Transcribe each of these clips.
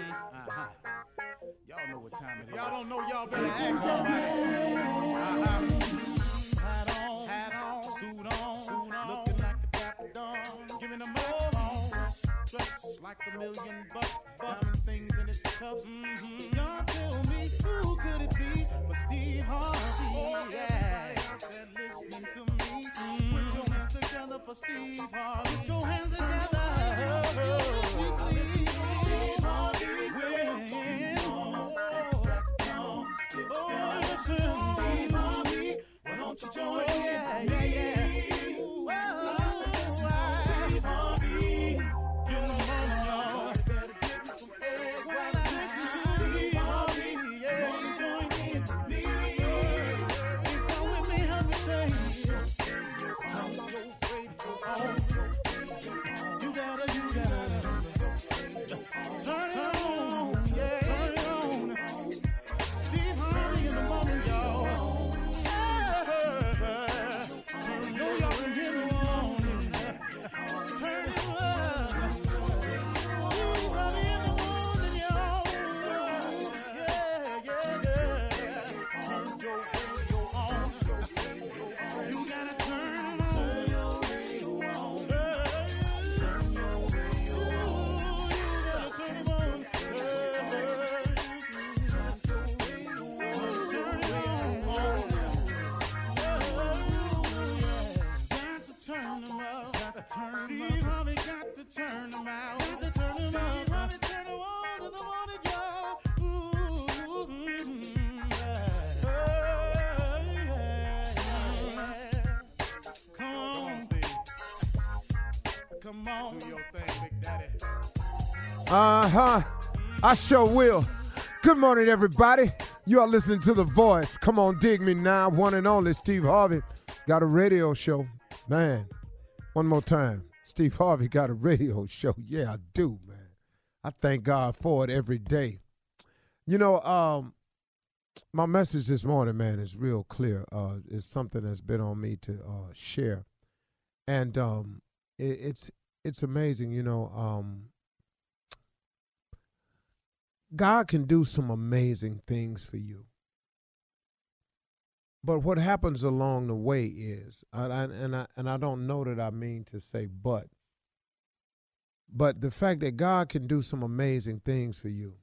Uh-huh. Y'all know what time it is. Y'all don't know, y'all better ask somebody. Uh-huh. Hat on, hat on, suit on, suit on. looking like a dapper don, giving them all dressed like a million bucks, diamond things in its cuffs. Mm-hmm. Y'all tell me who could it be but Steve Harvey? Oh, yeah. listening to me. Mm-hmm. Put your hands together for Steve Harvey. Put your hands together. Oh, won't you join me? Yeah, yeah. Uh huh. I sure will. Good morning, everybody. You are listening to The Voice. Come on, dig me now. One and only Steve Harvey got a radio show. Man, one more time. Steve Harvey got a radio show. Yeah, I do, man. I thank God for it every day. You know, um, my message this morning, man, is real clear. Uh, it's something that's been on me to uh, share, and um, it, it's it's amazing. You know, um, God can do some amazing things for you. But what happens along the way is, I, I, and I and I don't know that I mean to say but, but the fact that God can do some amazing things for you,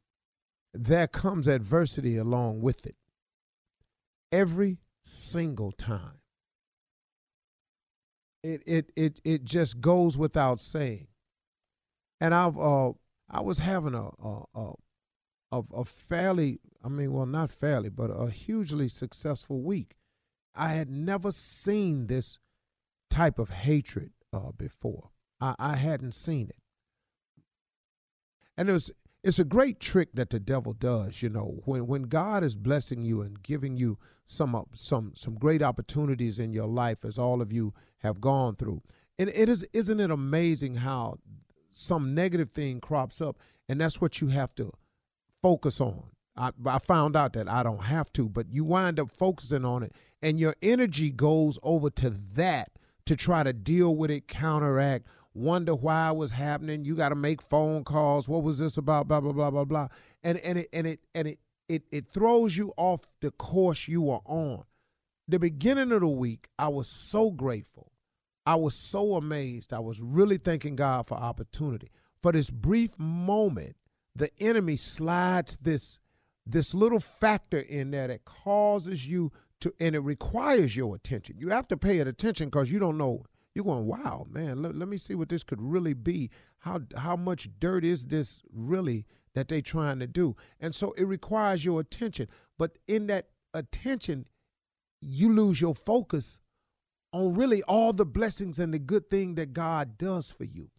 there comes adversity along with it. Every single time. It it it it just goes without saying. And I've uh I was having a a, a of a fairly, I mean, well, not fairly, but a hugely successful week. I had never seen this type of hatred uh, before. I, I hadn't seen it. And it was, it's a great trick that the devil does, you know, when, when God is blessing you and giving you some, some, some great opportunities in your life, as all of you have gone through. And it is, isn't it amazing how some negative thing crops up, and that's what you have to focus on. I, I found out that I don't have to, but you wind up focusing on it, and your energy goes over to that to try to deal with it, counteract, wonder why it was happening. You got to make phone calls. What was this about? Blah blah blah blah blah. And and it and it and it it it throws you off the course you are on. The beginning of the week, I was so grateful. I was so amazed. I was really thanking God for opportunity. For this brief moment, the enemy slides this this little factor in there that causes you to and it requires your attention you have to pay it attention because you don't know you're going wow man let, let me see what this could really be how how much dirt is this really that they trying to do and so it requires your attention but in that attention you lose your focus on really all the blessings and the good thing that god does for you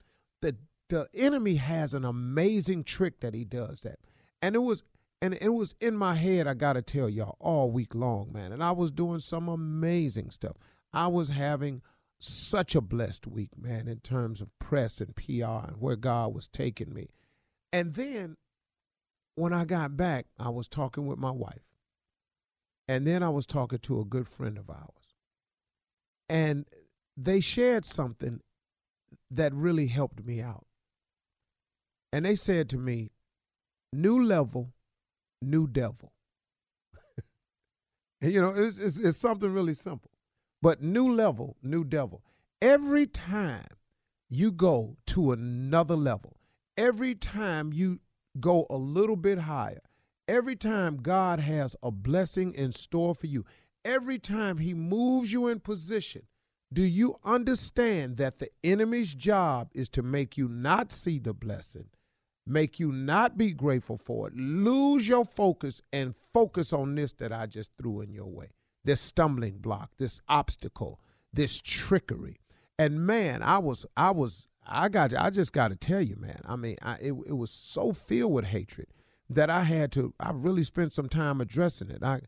the the enemy has an amazing trick that he does that. And it was and it was in my head, I gotta tell y'all, all week long, man. And I was doing some amazing stuff. I was having such a blessed week, man, in terms of press and PR and where God was taking me. And then when I got back, I was talking with my wife. And then I was talking to a good friend of ours. And they shared something that really helped me out. And they said to me, new level, new devil. you know, it's, it's, it's something really simple. But new level, new devil. Every time you go to another level, every time you go a little bit higher, every time God has a blessing in store for you, every time He moves you in position, do you understand that the enemy's job is to make you not see the blessing, make you not be grateful for it, lose your focus, and focus on this that I just threw in your way this stumbling block, this obstacle, this trickery. And man, I was, I was, I got, I just got to tell you, man. I mean, I, it, it was so filled with hatred that I had to, I really spent some time addressing it. I,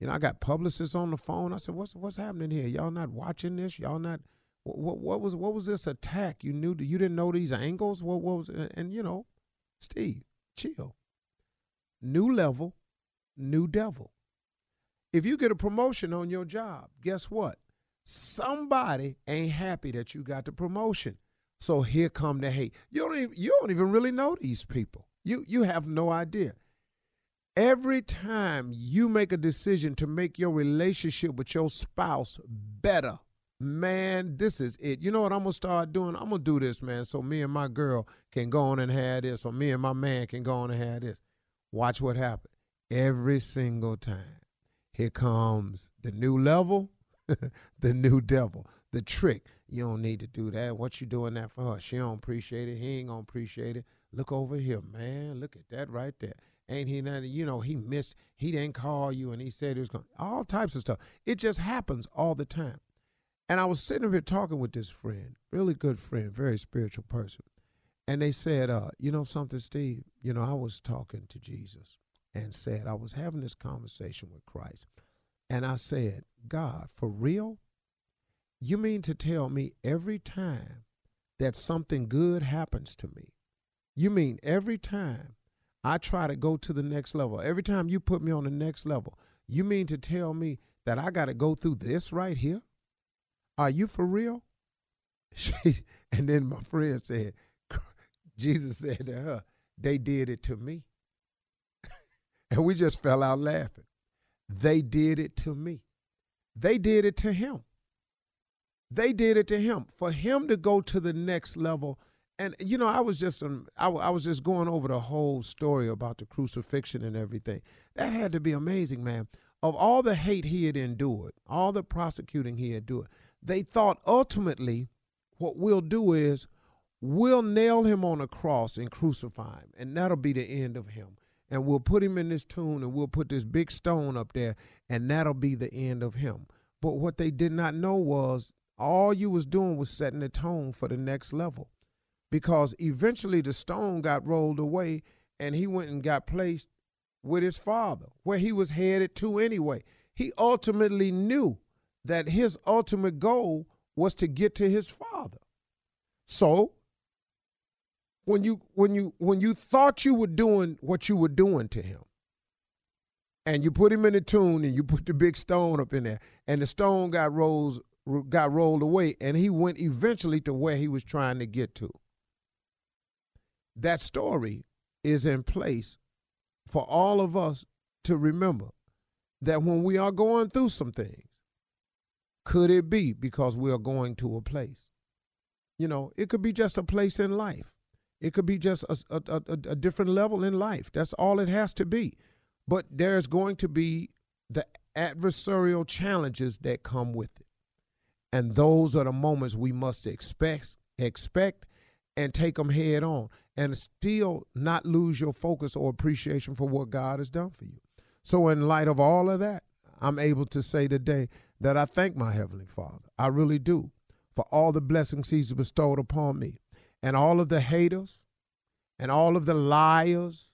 you know, I got publicists on the phone. I said, "What's what's happening here? Y'all not watching this? Y'all not? What, what, what was what was this attack? You knew you didn't know these angles? What, what was? And, and you know, Steve, chill. New level, new devil. If you get a promotion on your job, guess what? Somebody ain't happy that you got the promotion. So here come the hate. You don't even, you don't even really know these people. You you have no idea. Every time you make a decision to make your relationship with your spouse better, man, this is it. You know what I'm gonna start doing? I'm gonna do this, man, so me and my girl can go on and have this, or me and my man can go on and have this. Watch what happens every single time. Here comes the new level, the new devil, the trick. You don't need to do that. What you doing that for her? She don't appreciate it. He ain't gonna appreciate it. Look over here, man. Look at that right there. Ain't he nothing? You know, he missed, he didn't call you and he said he was going all types of stuff. It just happens all the time. And I was sitting here talking with this friend, really good friend, very spiritual person. And they said, uh, you know something, Steve? You know, I was talking to Jesus and said, I was having this conversation with Christ. And I said, God, for real? You mean to tell me every time that something good happens to me, you mean every time I try to go to the next level. Every time you put me on the next level, you mean to tell me that I got to go through this right here? Are you for real? She, and then my friend said, Jesus said to her, they did it to me. And we just fell out laughing. They did it to me. They did it to him. They did it to him. For him to go to the next level, and you know, I was just um, I, I was just going over the whole story about the crucifixion and everything. That had to be amazing, man. Of all the hate he had endured, all the prosecuting he had endured, they thought ultimately what we'll do is we'll nail him on a cross and crucify him, and that'll be the end of him. And we'll put him in this tomb and we'll put this big stone up there, and that'll be the end of him. But what they did not know was all you was doing was setting the tone for the next level because eventually the stone got rolled away and he went and got placed with his father, where he was headed to anyway. He ultimately knew that his ultimate goal was to get to his father. So when you when you when you thought you were doing what you were doing to him, and you put him in the tomb and you put the big stone up in there, and the stone got rolls got rolled away, and he went eventually to where he was trying to get to that story is in place for all of us to remember that when we are going through some things, could it be because we are going to a place? You know, it could be just a place in life. It could be just a, a, a, a different level in life. That's all it has to be. But there's going to be the adversarial challenges that come with it. And those are the moments we must expect, expect and take them head on and still not lose your focus or appreciation for what God has done for you. So, in light of all of that, I'm able to say today that I thank my Heavenly Father. I really do for all the blessings He's bestowed upon me and all of the haters and all of the liars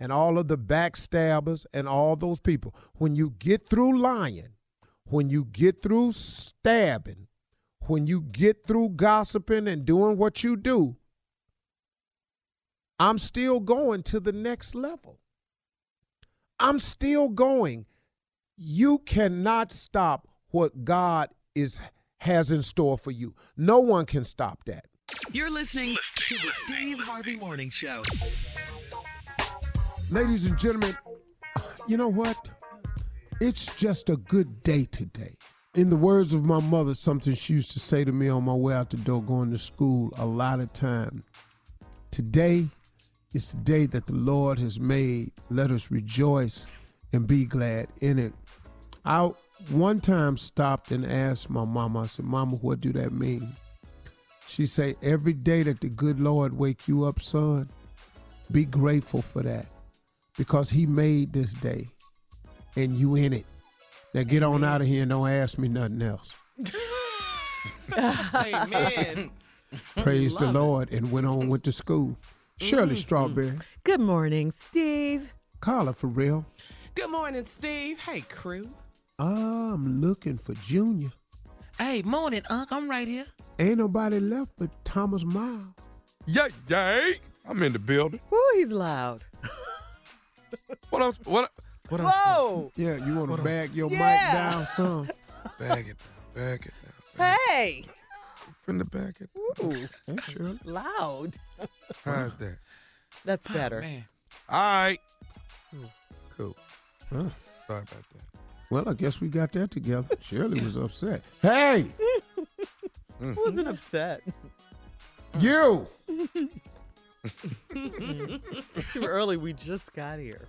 and all of the backstabbers and all those people. When you get through lying, when you get through stabbing, when you get through gossiping and doing what you do, I'm still going to the next level. I'm still going. You cannot stop what God is has in store for you. No one can stop that. You're listening to the Steve Harvey Morning Show. Ladies and gentlemen, you know what? It's just a good day today. In the words of my mother, something she used to say to me on my way out the door going to school a lot of time. Today is the day that the Lord has made. Let us rejoice and be glad in it. I one time stopped and asked my mama, I said, Mama, what do that mean? She say, every day that the good Lord wake you up, son, be grateful for that because he made this day and you in it. Now get on out of here and don't ask me nothing else. Amen. Praise the Love it. Lord and went on went to school. Shirley mm-hmm. Strawberry. Good morning, Steve. Carla Ferrell. Good morning, Steve. Hey, crew. I'm looking for Junior. Hey, morning, Unc. I'm right here. Ain't nobody left but Thomas Miles. Yay, yay! I'm in the building. Woo, he's loud. What else? What? What else? Whoa! Yeah, you want to bag your mic down, some? Bag it down. Bag it down. Hey! the bag it. Ooh, Hey, Shirley. loud. How's that? That's Oh, better. man. All right. Cool. Huh. Sorry about that. Well, I guess we got that together. Shirley was upset. Hey, Mm-hmm. I wasn't upset. Mm. you! Mm. Too early. We just got here.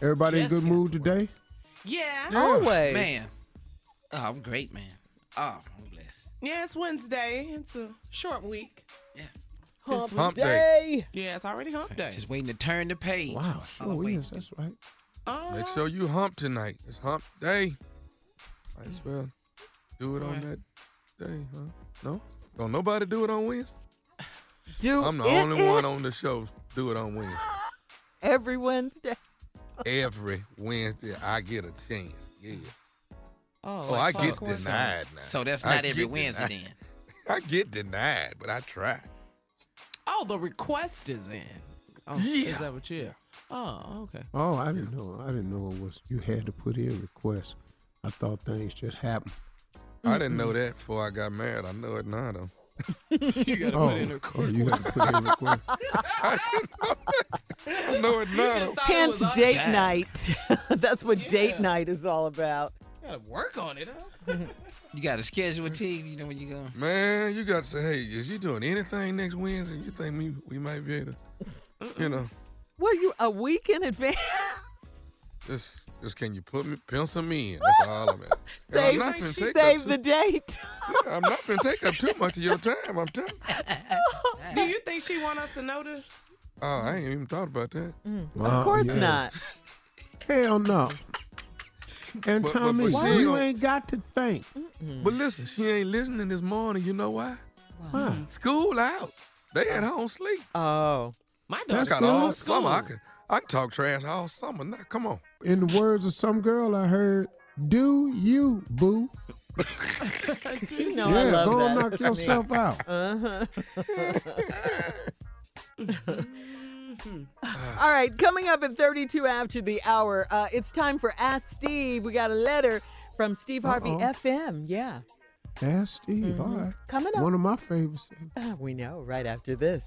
Everybody in Just good got mood to today? Yeah. Oh, Always. Man. Oh, I'm great, man. Oh, I'm blessed. Yeah, it's Wednesday. It's a short week. Yeah. Hump, Hump day. Yeah, it's already hump day. Just waiting to turn the page. Wow, All I'm sure waiting is. That's right. Uh, Make sure you hump tonight. It's hump day. Might as well do it on that day, huh? No? Don't nobody do it on Wednesday? Do I'm the it, only one on the show do it on Wednesday. every Wednesday. Every Wednesday I get a chance. Yeah. Oh, Oh, I like get denied now. So that's I not every Wednesday denied. then. I get denied, but I try. Oh, the request is in. Oh, Yeah. Is that what you? Oh, okay. Oh, I didn't know. I didn't know it was. You had to put in requests. I thought things just happened. I didn't know that before I got married. I know it now though. You gotta Oh, put in a oh, request. you had to put in requests. I know it now. just though. thought it Hence was on date time. night. That's what date night is all about. You Gotta work on it, huh? You got to schedule, T. You know when you go. Man, you got to say, hey, is you doing anything next Wednesday? You think we, we might be able to, you know, Well, you a week in advance. just just can you put me pencil me in? That's all I'm at. And I'm Save, not finna take save the too, date. yeah, I'm not gonna take up too much of your time. I'm telling. you. Do you think she want us to know this? Oh, I ain't even thought about that. Uh, of course yeah. not. Hell no. And But- but- Tommy, but she you ain't got to think. But listen, she ain't listening this morning. You know why? Why? School out. They at home sleep. Oh. My I daughter got still all at summer. I school. Can I can talk trash all summer. Now, come on. In the words of some girl I heard, do you, boo. Do you know I love go that. and knock yourself out. Uh-huh. All right, coming up at 32 after the hour, uh, it's time for Ask Steve. We got a letter from Steve Harvey Uh-oh. FM. Yeah, Ask Steve. All right. coming up. One of my favorites. Uh, we know right after this.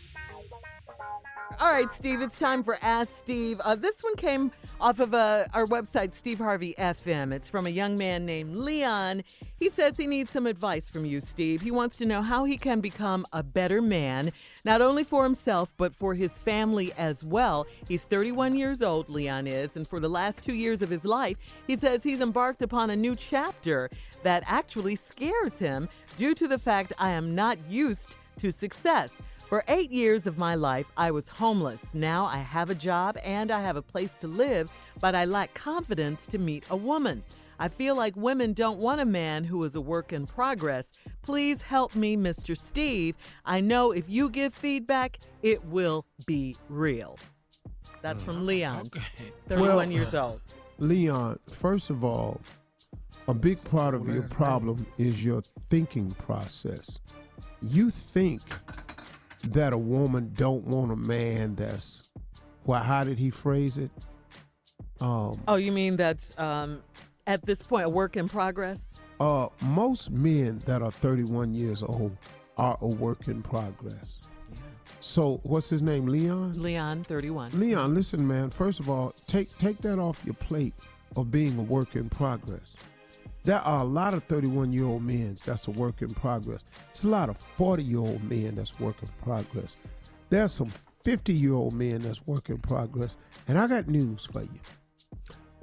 All right, Steve, it's time for Ask Steve. Uh, this one came off of uh, our website, Steve Harvey FM. It's from a young man named Leon. He says he needs some advice from you, Steve. He wants to know how he can become a better man, not only for himself, but for his family as well. He's 31 years old, Leon is, and for the last two years of his life, he says he's embarked upon a new chapter that actually scares him due to the fact I am not used to success. For eight years of my life, I was homeless. Now I have a job and I have a place to live, but I lack confidence to meet a woman. I feel like women don't want a man who is a work in progress. Please help me, Mr. Steve. I know if you give feedback, it will be real. That's from mm, Leon, Okay. 31 Well- years old. Leon, first of all, a big part of your problem is your thinking process. You think that a woman don't want a man that's well, how did he phrase it? Um, Oh, you mean that's um, at this point a work in progress? uh, most men that are 31 years old are a work in progress. So what's his name? Leon. Leon, 31. Leon, listen, man. First of all, take take that off your plate of being a work in progress. There are a lot of 31 year old men that's a work in progress. It's a lot of 40 year old men that's work in progress. There's some 50 year old men that's work in progress. And I got news for you.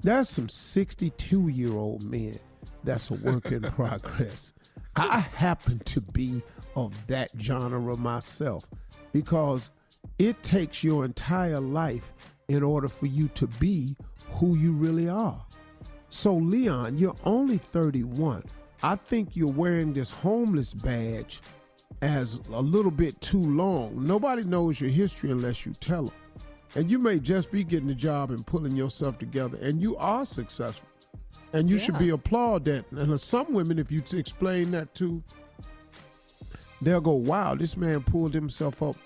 There's some 62 year old men that's a work in progress. I happen to be of that genre myself because it takes your entire life in order for you to be who you really are. So, Leon, you're only 31. I think you're wearing this homeless badge as a little bit too long. Nobody knows your history unless you tell them. And you may just be getting a job and pulling yourself together, and you are successful. And you should be applauded. And some women, if you t- explain that to, they'll go, wow, this man pulled himself up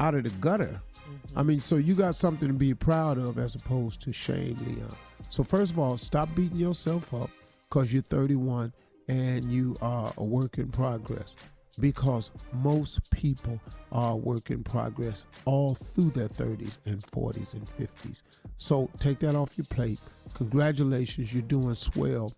out of the gutter. Mm-hmm. I mean, so you got something to be proud of as opposed to shame, Leon. So, first of all, stop beating yourself up because you're 31 and you are a work in progress. Because most people are work in progress all through their 30s and 40s and 50s. So, take that off your plate. Congratulations, you're doing swell.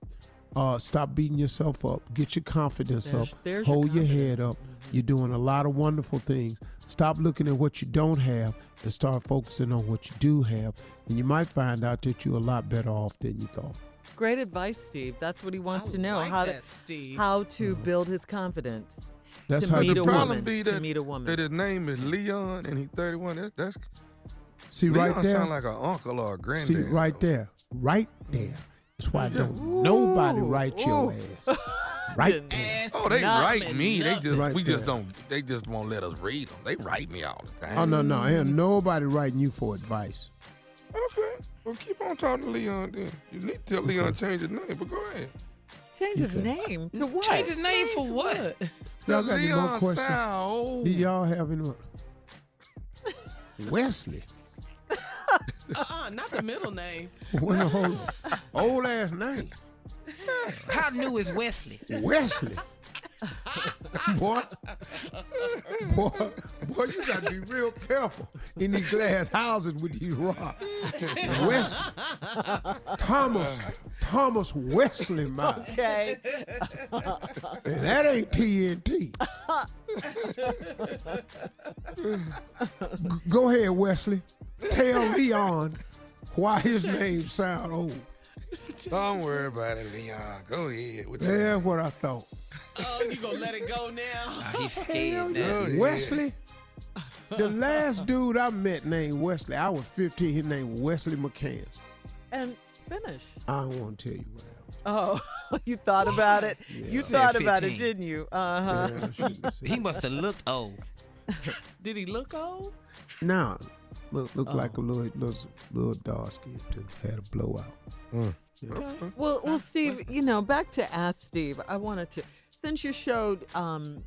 Uh, stop beating yourself up. Get your confidence There's- up. there's Hold your confidence. head up. Mm-hmm. You're doing a lot of wonderful things. Stop looking at what you don't have and start focusing on what you do have. And you might find out that you're a lot better off than you thought. Great advice, Steve. That's what he wants I to know like how that, to Steve. how to uh-huh. build his confidence. That's To how meet the a problem woman, be to meet a woman. that his name is Leon and he's 31. That's, that's See Leon right there. sound like an uncle or a granddad. See granddad. right there. Right there. That's why don't nobody write your ass. Right there. Oh, they nothing, write me. They just Right we just don't. They just won't let us read them. They write me all the time. Oh no, no, ain't nobody writing you for advice. Okay. Well, keep on talking to Leon then. You need to tell Leon change his name, but go ahead. Change his name to what? Change his name for what? Y'all got any more questions? sound. Do y'all have any more? Wesley. Uh-uh, not the middle name. What a whole old ass name. How new is Wesley? Wesley. boy, boy, boy, you got to be real careful in these glass houses with these rocks. Wesley, Thomas, Thomas Wesley, man, Okay. and that ain't TNT. Go ahead, Wesley. Tell Leon why his name sound old. Don't worry about it, Leon. Go ahead. What you- That's what I thought. Oh, you gonna let it go now? Ah, he's scared now. Wesley. The last dude I met named Wesley, I was 15. His name was Wesley McCants. And finish. I don't want to tell you what Oh, you thought about it. You thought about it, 15. didn't you? Uh huh. Yeah, I shouldn't have said He must have looked old. Did he look old? Nah, look, look Oh. like a little, little, little dark skin too. Had a blowout. Well, well, Steve, you know, back to Ask Steve. I wanted to, since you showed um,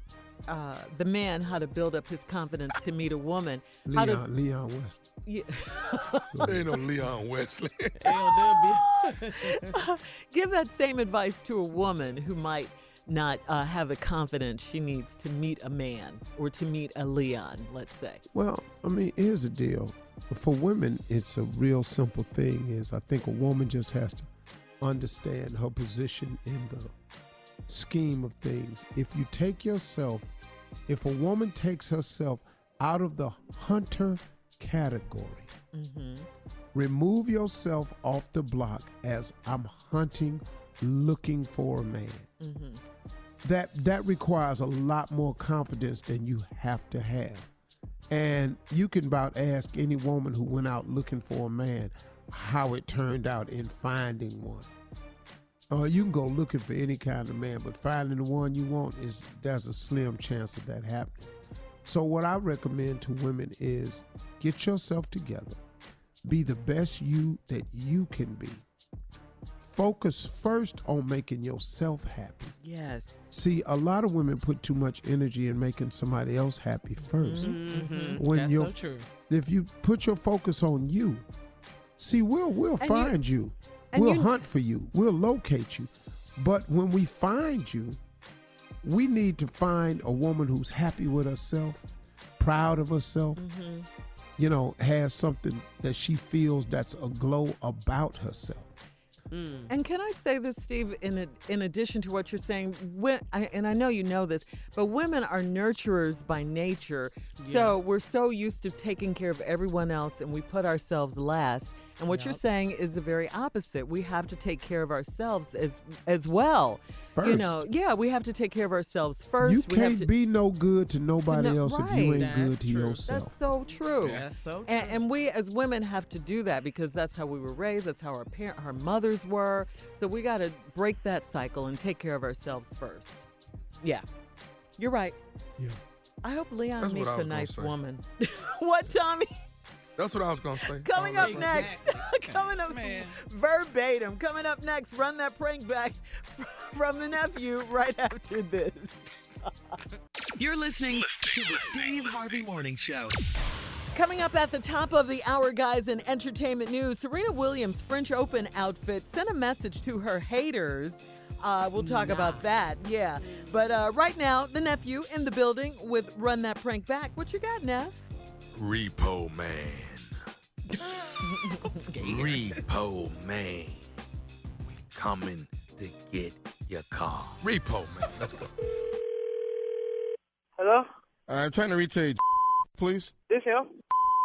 uh, the man how to build up his confidence to meet a woman, how does Leon, Leon Wesley. you, Ain't no Leon Wesley. LW. give that same advice to a woman who might not uh, have the confidence she needs to meet a man or to meet a Leon, let's say. Well, I mean, here's the deal. For women, it's a real simple thing. Is I think a woman just has to understand her position in the scheme of things. If you take yourself, if a woman takes herself out of the hunter category, remove yourself off the block as I'm hunting, looking for a man. That that requires a lot more confidence than you have to have. And you can about ask any woman who went out looking for a man how it turned out in finding one. Or you can go looking for any kind of man, but finding the one you want is there's a slim chance of that happening. So what I recommend to women is get yourself together. Be the best you that you can be. Focus first on making yourself happy. Yes. See, a lot of women put too much energy in making somebody else happy 1st Mhm. When That's you're so true. if you put your focus on you, see, we'll we'll And find you, and we'll you- hunt for you, we'll locate you. But when we find you, we need to find a woman who's happy with herself, proud of herself, Mm-hmm. you know, has something that she feels that's a glow about herself. Mm. And can I say this, Steve? In a, in addition to what you're saying, when, I, and I know you know this, but women are nurturers by nature. So we're so used to taking care of everyone else, and we put ourselves last. And what you're saying is the very opposite. We have to take care of ourselves as as well. First. You know, yeah, we have to take care of ourselves first. you we can't to, be no good to nobody No, else if you right. ain't good to true. yourself. That's so true. That's so And, true. and we as women have to do that because that's how we were raised. That's how our parent, our mothers were. So we got to break that cycle and take care of ourselves first. Yeah, you're right. Yeah. I hope Leon That's what meets I a nice woman. what, Tommy? That's what I was gonna say. Coming up don't next. Coming up Man. verbatim. Coming up next. Run that prank back from the nephew right after this. You're listening to the Steve Harvey Morning Show. Coming up at the top of the hour, guys, in entertainment news, Serena Williams' French Open outfit sent a message to her haters. Uh, we'll talk about that, yeah. But uh, right now, the nephew in the building with Run That Prank Back. What you got, Neff? Repo man. Repo man. We coming to get your car. Repo man. Let's go. Hello? I'm trying to reach a please. This him?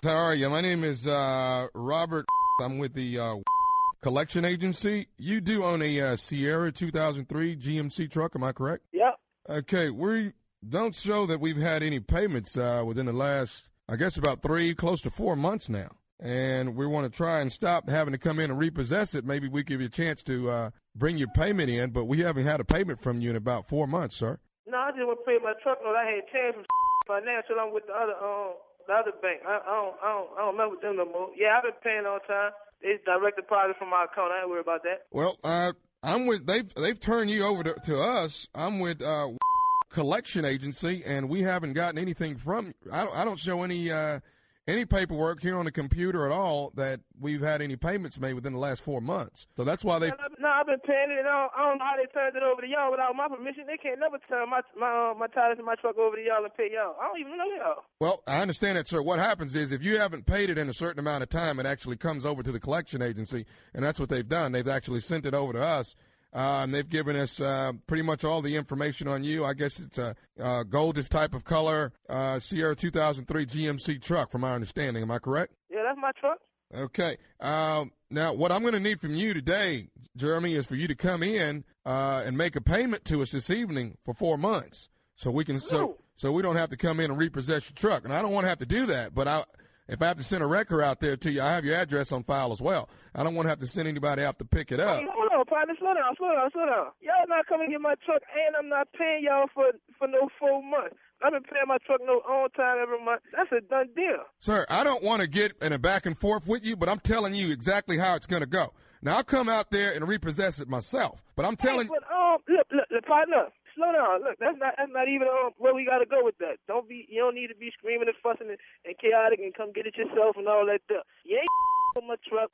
How are you? My name is uh, Robert. I'm with the uh, collection agency. You do own a uh, Sierra 2003 GMC truck, am I correct? Yep. Okay, we don't show that we've had any payments uh, within the last, I guess, about three, close to four months now. And we want to try and stop having to come in and repossess it. Maybe we give you a chance to uh, bring your payment in, but we haven't had a payment from you in about four months, sir. No, I just want to pay my truck note. I had change from financial. I'm with the other um the other bank. I, I don't I don't I don't mess with them no more. Yeah, I've been paying on time. They direct deposit from my account. I ain't worried about that. Well, uh, I'm with they've they've turned you over to, to us. I'm with uh, collection agency, and we haven't gotten anything from. I don't, I don't show any uh, any paperwork here on the computer at all that we've had any payments made within the last four months. So that's why they. No, no, I've been paying it. And I don't, I don't know how they turned it over to y'all without my permission. They can't never turn my my uh, my titles and my truck over to y'all and pay y'all. I don't even know y'all. Well, I understand that, sir. What happens is if you haven't paid it in a certain amount of time, it actually comes over to the collection agency, and that's what they've done. They've actually sent it over to us. Uh, and they've given us uh, pretty much all the information on you. I guess it's a uh, goldish type of color uh, Sierra 2003 GMC truck, from my understanding. Am I correct? Yeah, that's my truck. Okay. Um, now, what I'm going to need from you today, Jeremy, is for you to come in uh, and make a payment to us this evening for four months, so we can so so we don't have to come in and repossess your truck. And I don't want to have to do that, but I. If I have to send a wrecker out there to you, I have your address on file as well. I don't want to have to send anybody out to pick it up. On, partner. Slow down, slow down, slow down. Y'all not coming to get my truck, and I'm not paying y'all for for no full month. I've been paying my truck no on time every month. That's a done deal. Sir, I don't want to get in a back and forth with you, but I'm telling you exactly how it's going to go. Now, I'll come out there and repossess it myself, but I'm telling Hey, but um, look, look, look, partner, slow down. Look, that's not that's not even um where we gotta go with that. Don't be, you don't need to be screaming and fussing and, and chaotic and come get it yourself and all that stuff. You ain't with my truck,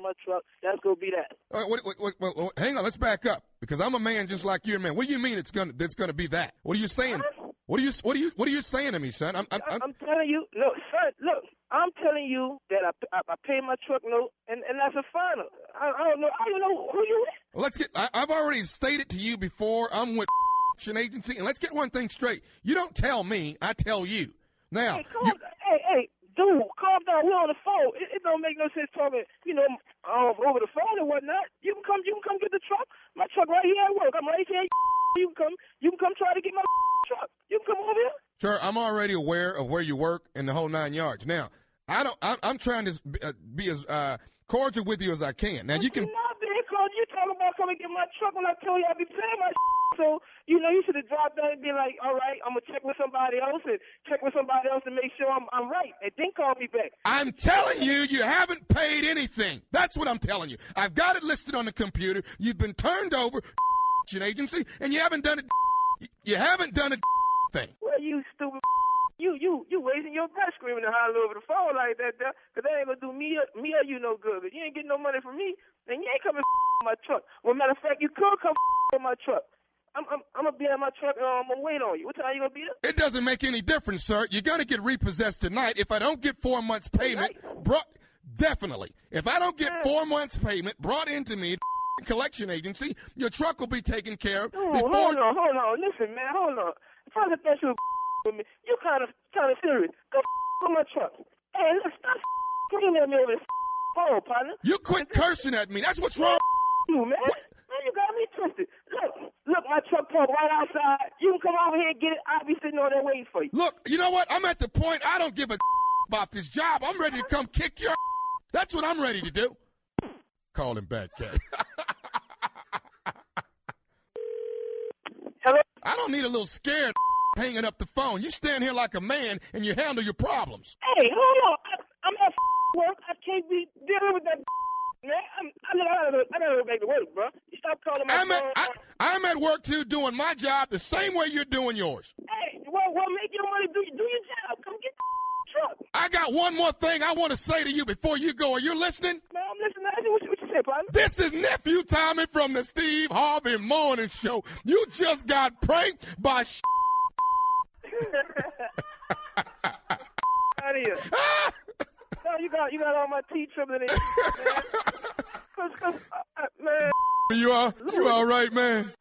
my truck. That's gonna be that. All right, wait, wait, wait, wait, hang on, let's back up because I'm a man just like you, man. What do you mean it's gonna it's gonna be that? What are you saying? What are you what are you what are you saying to me, son? I'm, I'm, I'm, I'm telling you, look, son, look. I'm telling you that I, I, I paid my truck note, and, and that's a final. I, I don't know. I don't know who you. Well, let's get. I, I've already stated to you before. I'm with an agency, and let's get one thing straight. You don't tell me, I tell you. Now, Hey, you. Hey, hey, dude, calm down. We're on the phone. It, it don't make no sense talking, you know, um, over the phone and whatnot. You can come. You can come get the truck. My truck right here at work. I'm right here. You can come. You can come try to get my truck. You can come over here. sir, I'm already aware of where you work and the whole nine yards. Now, I don't. I'm, I'm trying to be, uh, be as uh, cordial with you as I can. Now, you can. You not being called. You talking about coming get my truck when I told you I'd be paying my. So you know you should have dropped down and been like, all right, I'm gonna check with somebody else and check with somebody else to make sure I'm I'm right, and then call me back. I'm telling you, you haven't paid anything. That's what I'm telling you. I've got it listed on the computer. You've been turned over an agency, and you haven't done it. You haven't done a thing. Well, you stupid. You you you wasting your breath screaming and hollering over the phone like that, there, cause that ain't gonna do me or, me or you no good. Cause you ain't getting no money from me, and you ain't coming in my truck. Well, matter of fact, you could come with my truck. I'm I'm I'm gonna be in my truck. and I'm gonna wait on you. What time you gonna be there? It doesn't make any difference, sir. You're gonna get repossessed tonight. If I don't get four months payment, brought definitely. If I don't get four months payment brought into me, collection agency, your truck will be taken care of before. hold on, hold on. Listen, man, hold on. Thought you were with me. You kind of kind of serious. Go with my truck. Hey, look, stop screaming at me over this phone, partner. You quit cursing at me. That's what's wrong. You man, man, you got me twisted. Look, look, my truck parked right outside. You can come over here and get it. I'll be sitting on there waiting for you. Look, you know what? I'm at the point I don't give a about this job. I'm ready to come kick your. That's what I'm ready to do. Call him back, Cat. Hello. I don't need a little scared hanging up the phone. You stand here like a man and you handle your problems. Hey, hold on. I, I'm at work. I can't be dealing with that man. I'm, I, gotta, I gotta go back work, bro. You stop calling my I'm phone. at, I, I'm at work too, doing my job the same way you're doing yours. Hey, well, well, make your money. Do, do your job. Come get the truck. I got one more thing I want to say to you before you go. Are you listening? Man, I'm listening. I what you, what you say, partner. This is nephew Tommy from the Steve Harvey Morning Show. You just got pranked by. Sh- out of here. no, you got you got all my teeth trembling in. Man. Cause, cause, uh, uh, man. you are you all right, man?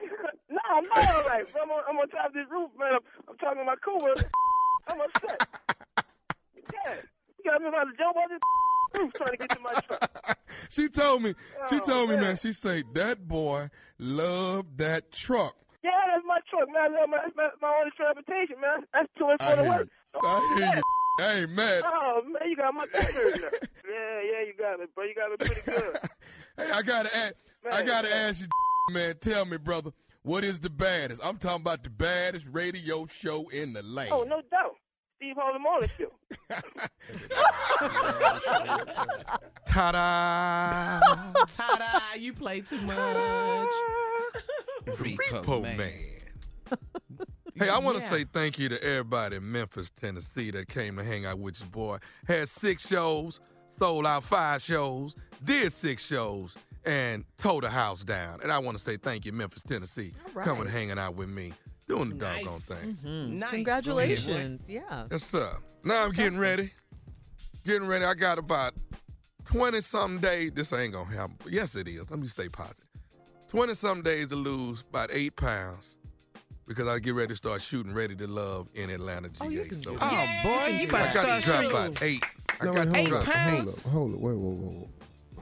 no, I'm not all right. I'm on, I'm on top of this roof, man. I'm, I'm talking to my coworker. I'm upset. Yeah, you got me about to jump on this roof trying to get to my truck. She told me. She Oh, told me, man. man. She say that boy loved that truck. Yeah, that's my truck, man. That's love my, my, my only transportation, man. That's to and I for the hear work. you. I hear you. I ain't mad. Oh man, you got my nerves now. Yeah, yeah, you got it, bro. You got it pretty good. Hey, I gotta ask. I gotta man. ask you, man. Tell me, brother, what is the baddest? I'm talking about the baddest radio show in the land. Oh, no doubt. Steve Harvey Morning Show. Ta-da! Ta-da! You play too much. Repo, Repo man. man. Hey, I want to Yeah. say thank you to everybody in Memphis, Tennessee that came to hang out with your boy. Had six shows, sold out five shows, did six shows, and tore the house down. And I want to say thank you, Memphis, Tennessee, right. coming hanging out with me, doing the doggone Nice. thing. Nice. Congratulations. Yeah. Yes, sir. Now I'm getting ready. Getting ready. I got about 20 something days. This ain't going to happen. Yes, it is. Let me stay positive. 20 something days to lose about eight pounds because I get ready to start shooting Ready to Love in Atlanta, GA. Oh, you can so do Oh, that. boy, you about to got to start drop shooting. about eight. I No, got wait, to drop up, eight. hold up, hold up, wait, wait, wait, wait.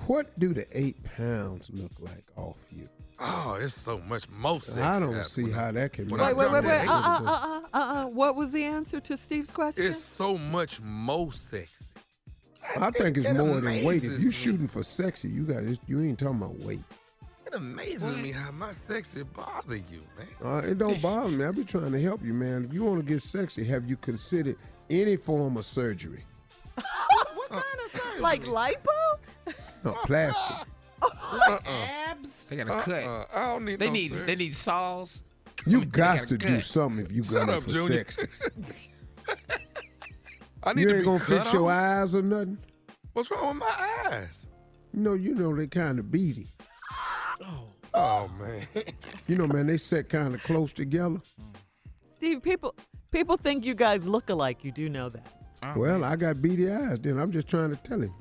What do the eight pounds look like off you? Oh, it's so much more sexy. I don't see when I- how that can. when make Wait, wait, wait, wait. Uh, uh, uh, uh, uh, uh. What was the answer to Steve's question? It's so much more sexy. I think it's It more than weight. If you me. shooting for sexy, you got you ain't talking about weight. It amazes me how my sexy bother you, man. Uh, it don't bother me. I be trying to help you, man. If you want to get sexy, have you considered any form of surgery? What kind of surgery? like lipo? No, plastic. abs? They got to cut. Uh, I don't need They no need surgery. they need saws. You They got got to a do something if you Shut going up, for Junior. sexy. I need You to ain't be gonna cut fix your off. eyes or nothing. What's wrong with my eyes? You know, you know they kind of beady. Oh man. You know, man, they set kind of close together. Steve, people people think you guys look alike. You do know that. Well, I got beady eyes. Then I'm just trying to tell him.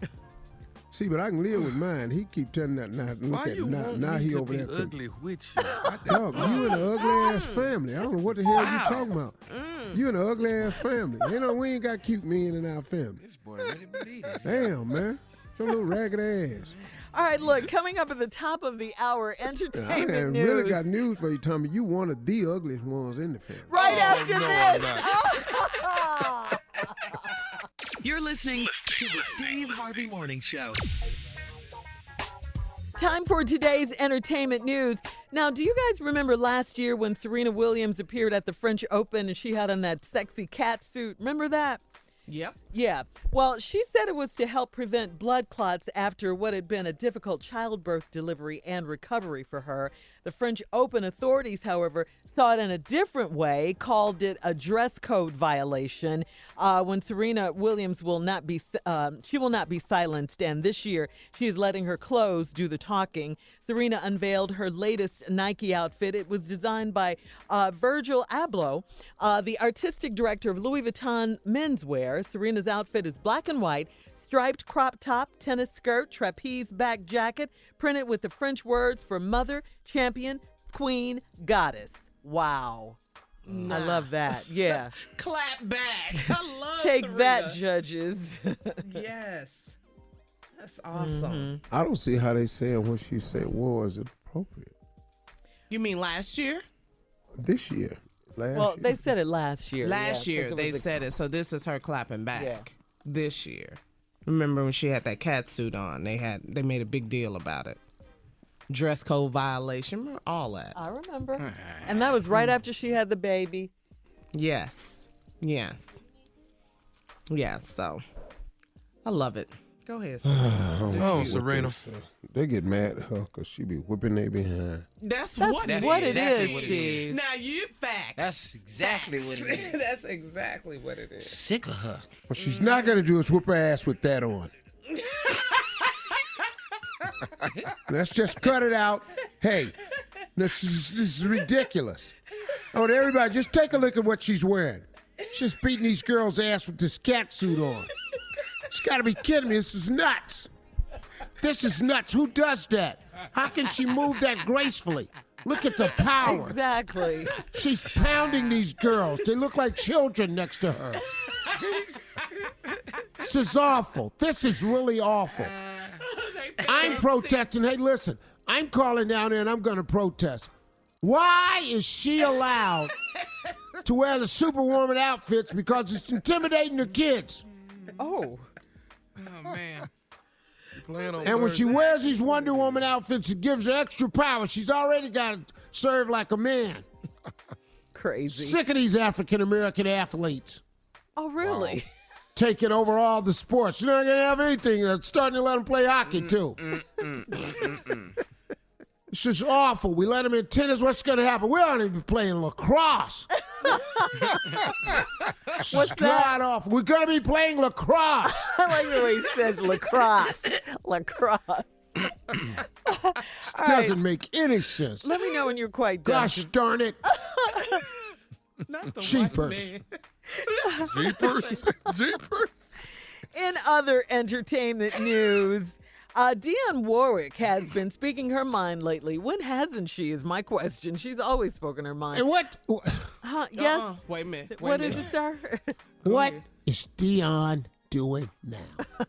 See, but I can live with mine. He keep telling that now. Look Why at you now. want Now me he to over be there. to- ugly with you? I, Dog, you in an ugly ass family. I don't know what the hell you Wow. talking about. Mm. You in an ugly ass family. You know, we ain't got cute men in our family. This boy really believe this. Damn, man. Your little ragged ass. All right, look, coming up at the top of the hour, entertainment ain't news. really got news for you, Tommy. You one of the ugliest ones in the family. right Oh, after no, I'm this. You're listening to the Steve Harvey Morning Show. Time for today's entertainment news. Now, do you guys remember last year when Serena Williams appeared at the French Open and she had on that sexy cat suit? Remember that? Yep. Yeah. Well, she said it was to help prevent blood clots after what had been a difficult childbirth delivery and recovery for her. The French Open authorities, however, saw it in a different way, called it a dress code violation. Uh, when Serena Williams will not be, um, she will not be silenced, and this year she is letting her clothes do the talking. Serena unveiled her latest Nike outfit. It was designed by uh, Virgil Abloh, uh, the artistic director of Louis Vuitton menswear. Serena's outfit is black and white striped crop top, tennis skirt, trapeze back jacket, printed with the French words for mother, champion, queen, goddess. Wow. I love that. Yeah. Clap back. I love Take Serena. that, judges. yes. That's mm-hmm. awesome. I don't see how they saying what she said was appropriate You mean last year? this year. Last well, year. they said it last year. Last yeah, 'cause year they was a- said it, so this is her clapping back. Yeah. This year. Remember when she had that cat suit on? They had they made a big deal about it. Dress code violation, all that. I remember. Ah. And that was right after she had the baby. Yes. Yes. Yes, so I love it. Go ahead, sir. Oh, Serena. They get mad at her because she be whipping their behind. That's, That's what, what, it it is. is, what it Steve. Now you facts. That's exactly what it is. That's exactly what it is. Sick of her. What she's not going to do is whip her ass with that on. Let's just cut it out. Hey, this is, this is ridiculous. I want everybody just take a look at what she's wearing. She's beating these girls' ass with this cat suit on. She's got to be kidding me. This is nuts. This is nuts. Who does that? How can she move that gracefully? Look at the power. Exactly. She's pounding these girls. They look like children next to her. This is awful. This is really awful. I'm protesting. Hey, listen, I'm calling down there and I'm going to protest. Why is she allowed to wear the Superwoman outfits because it's intimidating the kids? Oh. Oh man. Playing on And when she wears these Wonder Woman outfits, it gives her extra power. She's already got to serve like a man. Crazy. Sick of these African American athletes. Oh, really? taking over all the sports. You're not going to have anything. That's starting to let them play hockey, mm, too. Mm, mm, It's is awful. We let them in tennis. What's going to happen? We aren't even playing lacrosse. This What's is that? god awful. We're going to be playing lacrosse. I like the way he says lacrosse. lacrosse. This doesn't make any sense. Let me know when you're quite done. Gosh darn it. Not the white Cheapers. man. Jeepers. Jeepers. In other entertainment news, uh, Dionne Warwick has been speaking her mind lately. When hasn't she? Is my question. She's always spoken her mind. And what Huh, yes. Uh-uh. Wait a minute. Wait What a is minute. it, sir? what is Dionne doing now?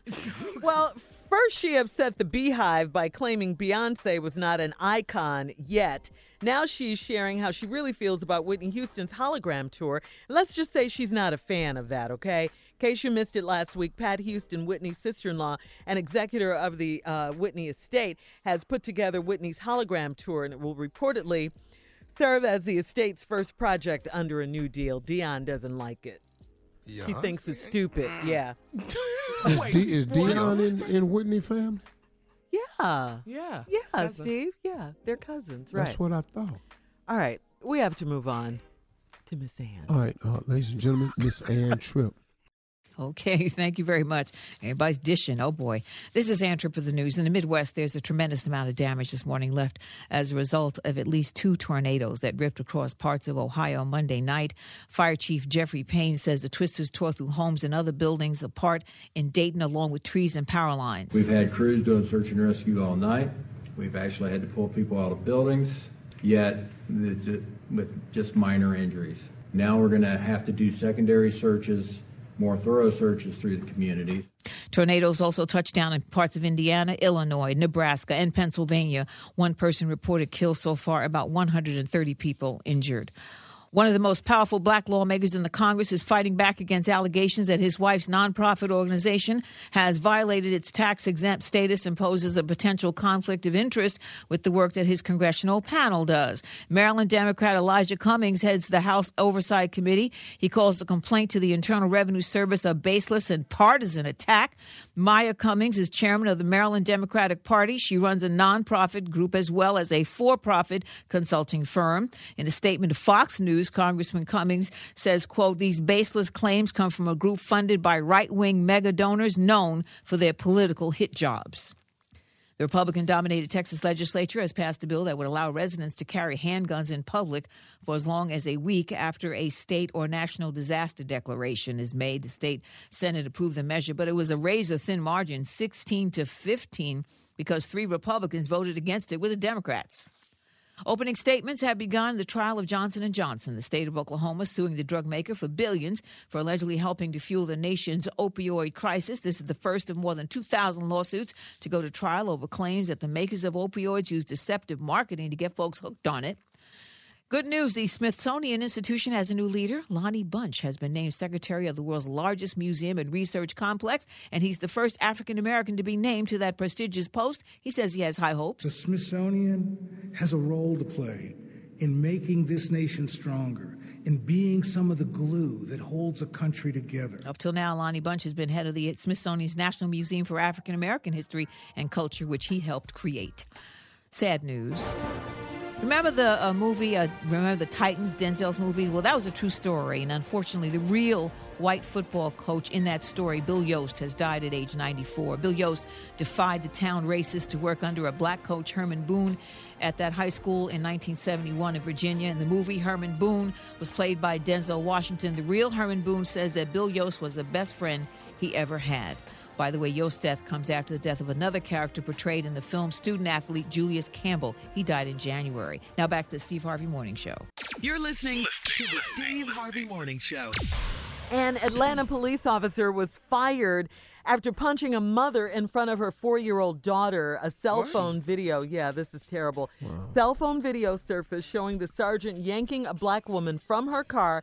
well, first she upset the BeyHive by claiming Beyonce was not an icon yet. Now she's sharing how she really feels about Whitney Houston's hologram tour. Let's just say she's not a fan of that, okay? In case you missed it last week, Pat Houston, Whitney's sister in law and executor of the uh, Whitney estate, has put together Whitney's hologram tour, and it will reportedly serve as the estate's first project under a new deal. Dionne doesn't like it. Yeah, He thinks it's stupid. Yeah. Is, Wait, D- is? Dionne in, in Whitney family? Yeah. Yeah. Yeah, Cousin. Steve. Yeah, they're cousins, right? That's what I thought. All right, we have to move on to Miss Ann. All right, uh, ladies and gentlemen, Miss Ann Tripp. Okay, thank you very much. Everybody's dishing. Oh boy. This is Tripp with the news. In the Midwest, there's a tremendous amount of damage this morning left as a result of at least two tornadoes that ripped across parts of Ohio Monday night. Fire Chief Jeffrey Payne says the twisters tore through homes and other buildings apart in Dayton, along with trees and power lines. We've had crews doing search and rescue all night. We've actually had to pull people out of buildings, yet with just minor injuries. Now we're going to have to do secondary searches, more thorough searches through the communities. Tornadoes also touched down in parts of Indiana, Illinois, Nebraska, and Pennsylvania. One person reported killed so far, about 130 people injured. One of the most powerful black lawmakers in the Congress is fighting back against allegations that his wife's nonprofit organization has violated its tax exempt status and poses a potential conflict of interest with the work that his congressional panel does. Maryland Democrat Elijah Cummings heads the House Oversight Committee. He calls the complaint to the Internal Revenue Service a baseless and partisan attack. Maya Cummings is chairman of the Maryland Democratic Party. She runs a nonprofit group as well as a for profit consulting firm. In a statement to Fox News, Congressman Cummings says, quote, these baseless claims come from a group funded by right wing mega donors known for their political hit jobs. The Republican dominated Texas legislature has passed a bill that would allow residents to carry handguns in public for as long as a week after a state or national disaster declaration is made. The state Senate approved the measure, but it was a razor thin margin, 16 to 15, because three Republicans voted against it with the Democrats. Opening statements have begun the trial of Johnson & Johnson, the state of Oklahoma suing the drug maker for billions for allegedly helping to fuel the nation's opioid crisis. This is the first of more than 2,000 lawsuits to go to trial over claims that the makers of opioids use deceptive marketing to get folks hooked on it. Good news the Smithsonian Institution has a new leader. Lonnie Bunch has been named secretary of the world's largest museum and research complex, and he's the first African American to be named to that prestigious post. He says he has high hopes. The Smithsonian has a role to play in making this nation stronger, in being some of the glue that holds a country together. Up till now, Lonnie Bunch has been head of the Smithsonian's National Museum for African American History and Culture, which he helped create. Sad news. Remember the uh, movie, uh, remember the Titans, Denzel's movie? Well, that was a true story. And unfortunately, the real white football coach in that story, Bill Yost, has died at age 94. Bill Yost defied the town racists to work under a black coach, Herman Boone, at that high school in 1971 in Virginia. In the movie, Herman Boone was played by Denzel Washington. The real Herman Boone says that Bill Yost was the best friend he ever had. By the way, Yost's death comes after the death of another character portrayed in the film student athlete Julius Campbell. He died in January. Now back to the Steve Harvey Morning Show. You're listening to the Steve Harvey Morning Show. An Atlanta police officer was fired after punching a mother in front of her four year old daughter. A cell phone video, yeah, this is terrible. Cell phone video surfaced showing the sergeant yanking a black woman from her car,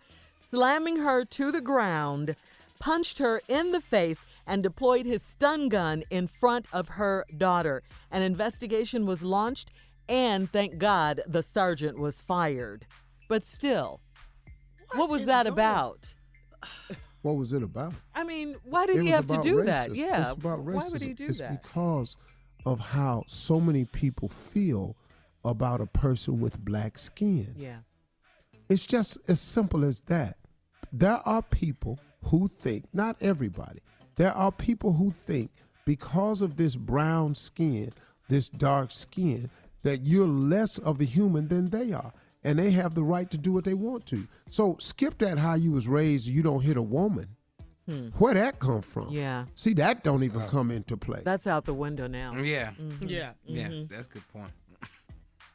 slamming her to the ground, punched her in the face, and deployed his stun gun in front of her daughter. An investigation was launched, and thank God the sergeant was fired. But still, what, was that about? What was it about? I mean, why did It he have to about do that? Yeah. It's about why would he racism. do it's that? because of how so many people feel about a person with black skin. Yeah. It's just as simple as that. There are people who think, not everybody, there are people who think because of this brown skin, this dark skin, that you're less of a human than they are. And they have the right to do what they want to. So skip that how you was raised, you don't hit a woman. Hmm. Where that come from? Yeah. See, that don't even come into play. That's out the window now. Yeah. Mhm. Yeah. Yeah, Mhm. that's a good point.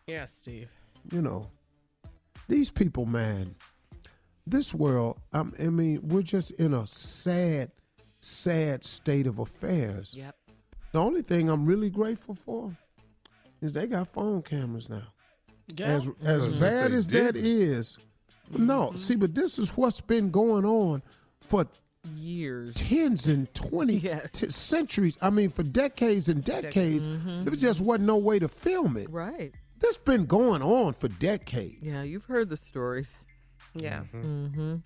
Yeah, Steve. you know, these people, man, this world, um, I mean, we're just in a sad, sad state of affairs. Yep. The only thing I'm really grateful for is they got phone cameras now. Yeah. As, as bad as that didn't- is, no, see, but this is what's been going on for Years. tens and 20 Yes. t- centuries. I mean, for decades and decades. Mhm. There just wasn't no way to film it. Right. This been going on for decades. Yeah, you've heard the stories. Yeah. Mm-hmm.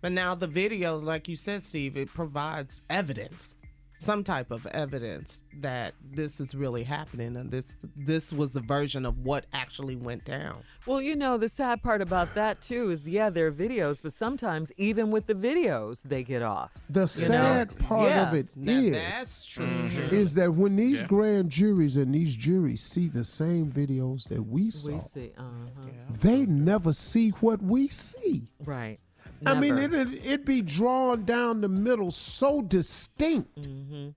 But now the videos, like you said, Steve, it provides evidence, some type of evidence that this is really happening, and this this was the version of what actually went down. Well, you know, the sad part about that too is, yeah, there are videos, but sometimes even with the videos, they get off. The You know? sad part of it Yes, is, that- that's true. is that when these Yeah. grand juries and these juries see the same videos that we saw, We see, uh-huh. they never see what we see. Right. I mean, it it it'd be drawn down the middle so distinct. Mm-hmm.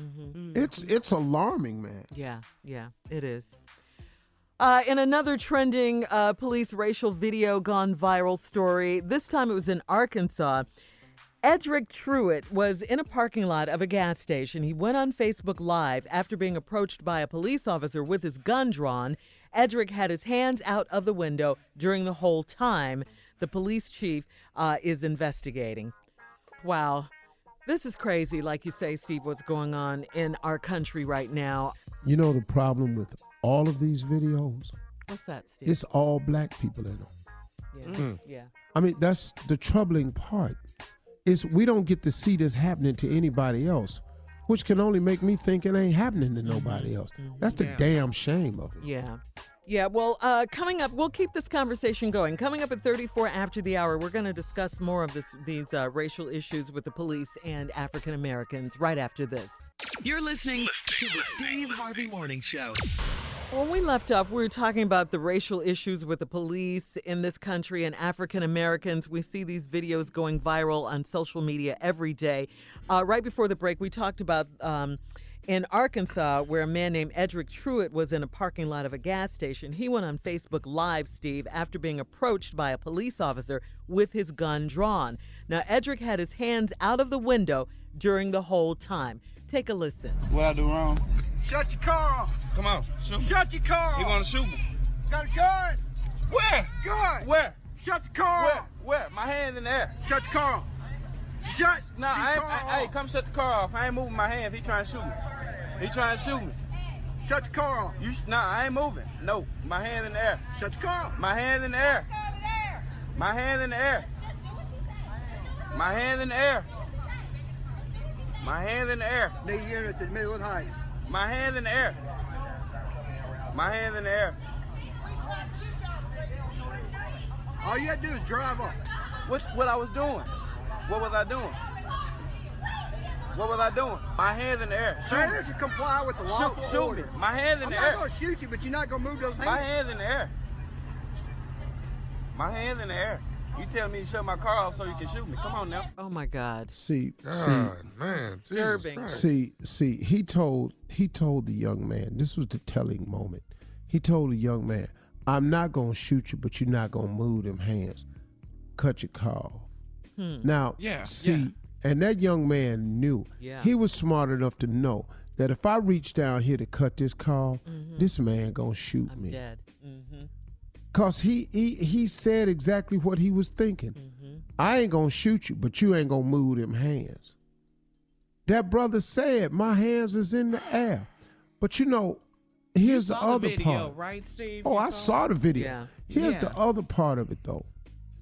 Mm-hmm. It's it's alarming, man. Yeah, yeah, it is. Uh, in another trending uh, police racial video gone viral story, this time it was in Arkansas. Edric Truitt was in a parking lot of a gas station. He went on Facebook Live after being approached by a police officer with his gun drawn. Edric had his hands out of the window during the whole time. The police chief uh, is investigating. Wow. This is crazy, like you say, Steve, what's going on in our country right now. You know the problem with all of these videos? What's that, Steve? It's all black people in them. yeah. Mm. yeah. I mean, that's the troubling part. Is we don't get to see this happening to anybody else, which can only make me think it ain't happening to nobody else. That's the Yeah. damn shame of it. Yeah. Yeah, well, uh, coming up, we'll keep this conversation going. Coming up at 34 after the hour, we're going to discuss more of this, these uh, racial issues with the police and African Americans right after this. You're listening to the Steve Harvey Morning Show. When we left off, we were talking about the racial issues with the police in this country and African Americans. We see these videos going viral on social media every day. Uh, right before the break, we talked about um, in Arkansas where a man named Edric Truitt was in a parking lot of a gas station. He went on Facebook Live, Steve, after being approached by a police officer with his gun drawn. Now, Edric had his hands out of the window during the whole time. Take a listen. What I do wrong? Shut your car off. Come on, shoot me. Shut your car off. You gonna shoot me? Got a gun. Where? Gun. Where? Shut the car Where? off. Where? My hand in the air. Shut the car off. Shut Nah, I ain't, I, hey, come shut the car off. I ain't moving my hands. He trying to shoot me. He trying to shoot me. Shut the car off. You sh- nah, I ain't moving. No, my hand in the air. Shut the car off. My hand in the air. My hand in the air. My hand in the air. My hand in the air. Need units at Midland Heights. My hand in the air. My hand in the air. All you got to do is drive off. What's what I was doing? What was I doing? What was I doing? My hands in the air. Shoot Say me. you comply with the lawful Shoot, shoot me. My hands in I'm the air. I'm not going to shoot you, but you're not going to move those hands. My hands in the air. My hands in the air. You tell me to shut my car off so you can shoot me. Come on now. Oh, my God. See, God, man, Jesus Disturbing. See, see, he told he told the young man. This was the telling moment. He told the young man, "I'm not gonna shoot you, but you're not gonna move them hands. Cut your car off." Hmm. Now, Yeah, see, yeah. and that young man knew. Yeah. He was smart enough to know that if I reach down here to cut this car off, Mhm. this man gonna shoot I'm me. dead. Mm-hmm. Cause he, he he said exactly what he was thinking. Mm-hmm. I ain't gonna shoot you, but you ain't gonna move them hands. That brother said, My hands is in the air. But you know, here's the saw the other video, part. right, Steve? Oh, You I saw the video. Yeah. Here's Yeah. the other part of it though.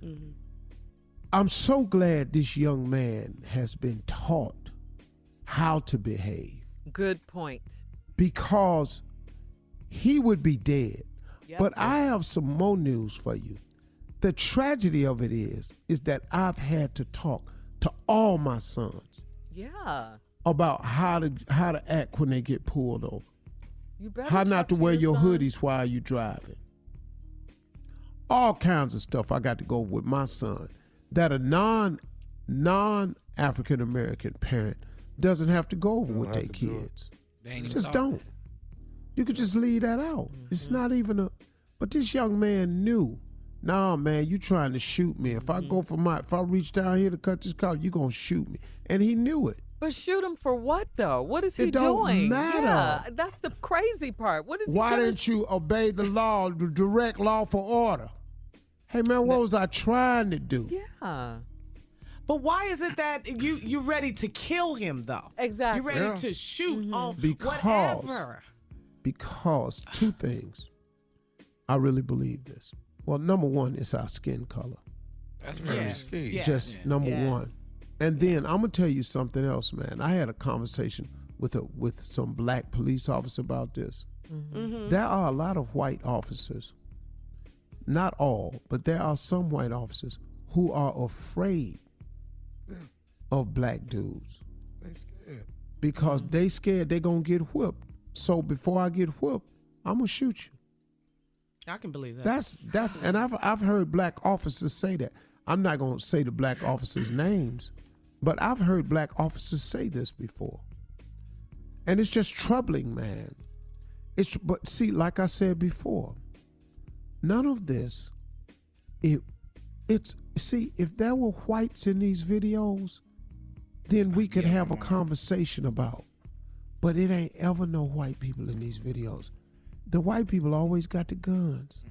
Mhm. I'm so glad this young man has been taught how to behave Good point. because he would be dead. Yep. But I have some more news for you. The tragedy of it is, is that I've had to talk to all my sons Yeah. about how to how to act when they get pulled over. You better How not to wear your son. hoodies while you're driving. All kinds of stuff I got to go with my son that a non non African American parent doesn't have to go over with their kids. They Just thought. don't. You could just leave that out. It's not even a. But this young man knew. Nah, man, you trying to shoot me. If I go for my, if I reach down here to cut this car, you gonna shoot me. And he knew it. But shoot him for what though? What is he It don't doing? matter. Yeah, that's the crazy part. What is he Why gonna- didn't you obey the law, the direct lawful order? Hey man, what was I trying to do? Yeah. But why is it that you you're ready to kill him though? Exactly. You're ready Yeah. to shoot on Because- whatever. Because two things. I really believe this. Well, number one is our skin color. That's very Yes, yes. Just number Yes. one. And then I'm gonna tell you something else, man. I had a conversation with a with some black police officer about this. Mm-hmm. There are a lot of white officers, not all, but there are some white officers who are afraid of black dudes They scared. because they scared they gonna get whipped. So before I get whipped, I'm gonna shoot you. I can believe that. That's that's and I've I've heard black officers say that. I'm not gonna say the black officers' names, but I've heard black officers say this before. And it's just troubling, man. It's but see, like I said before, none of this it it's see, if there were whites in these videos, then we could have a conversation about. But it ain't ever no white people in these videos. The white people always got the guns.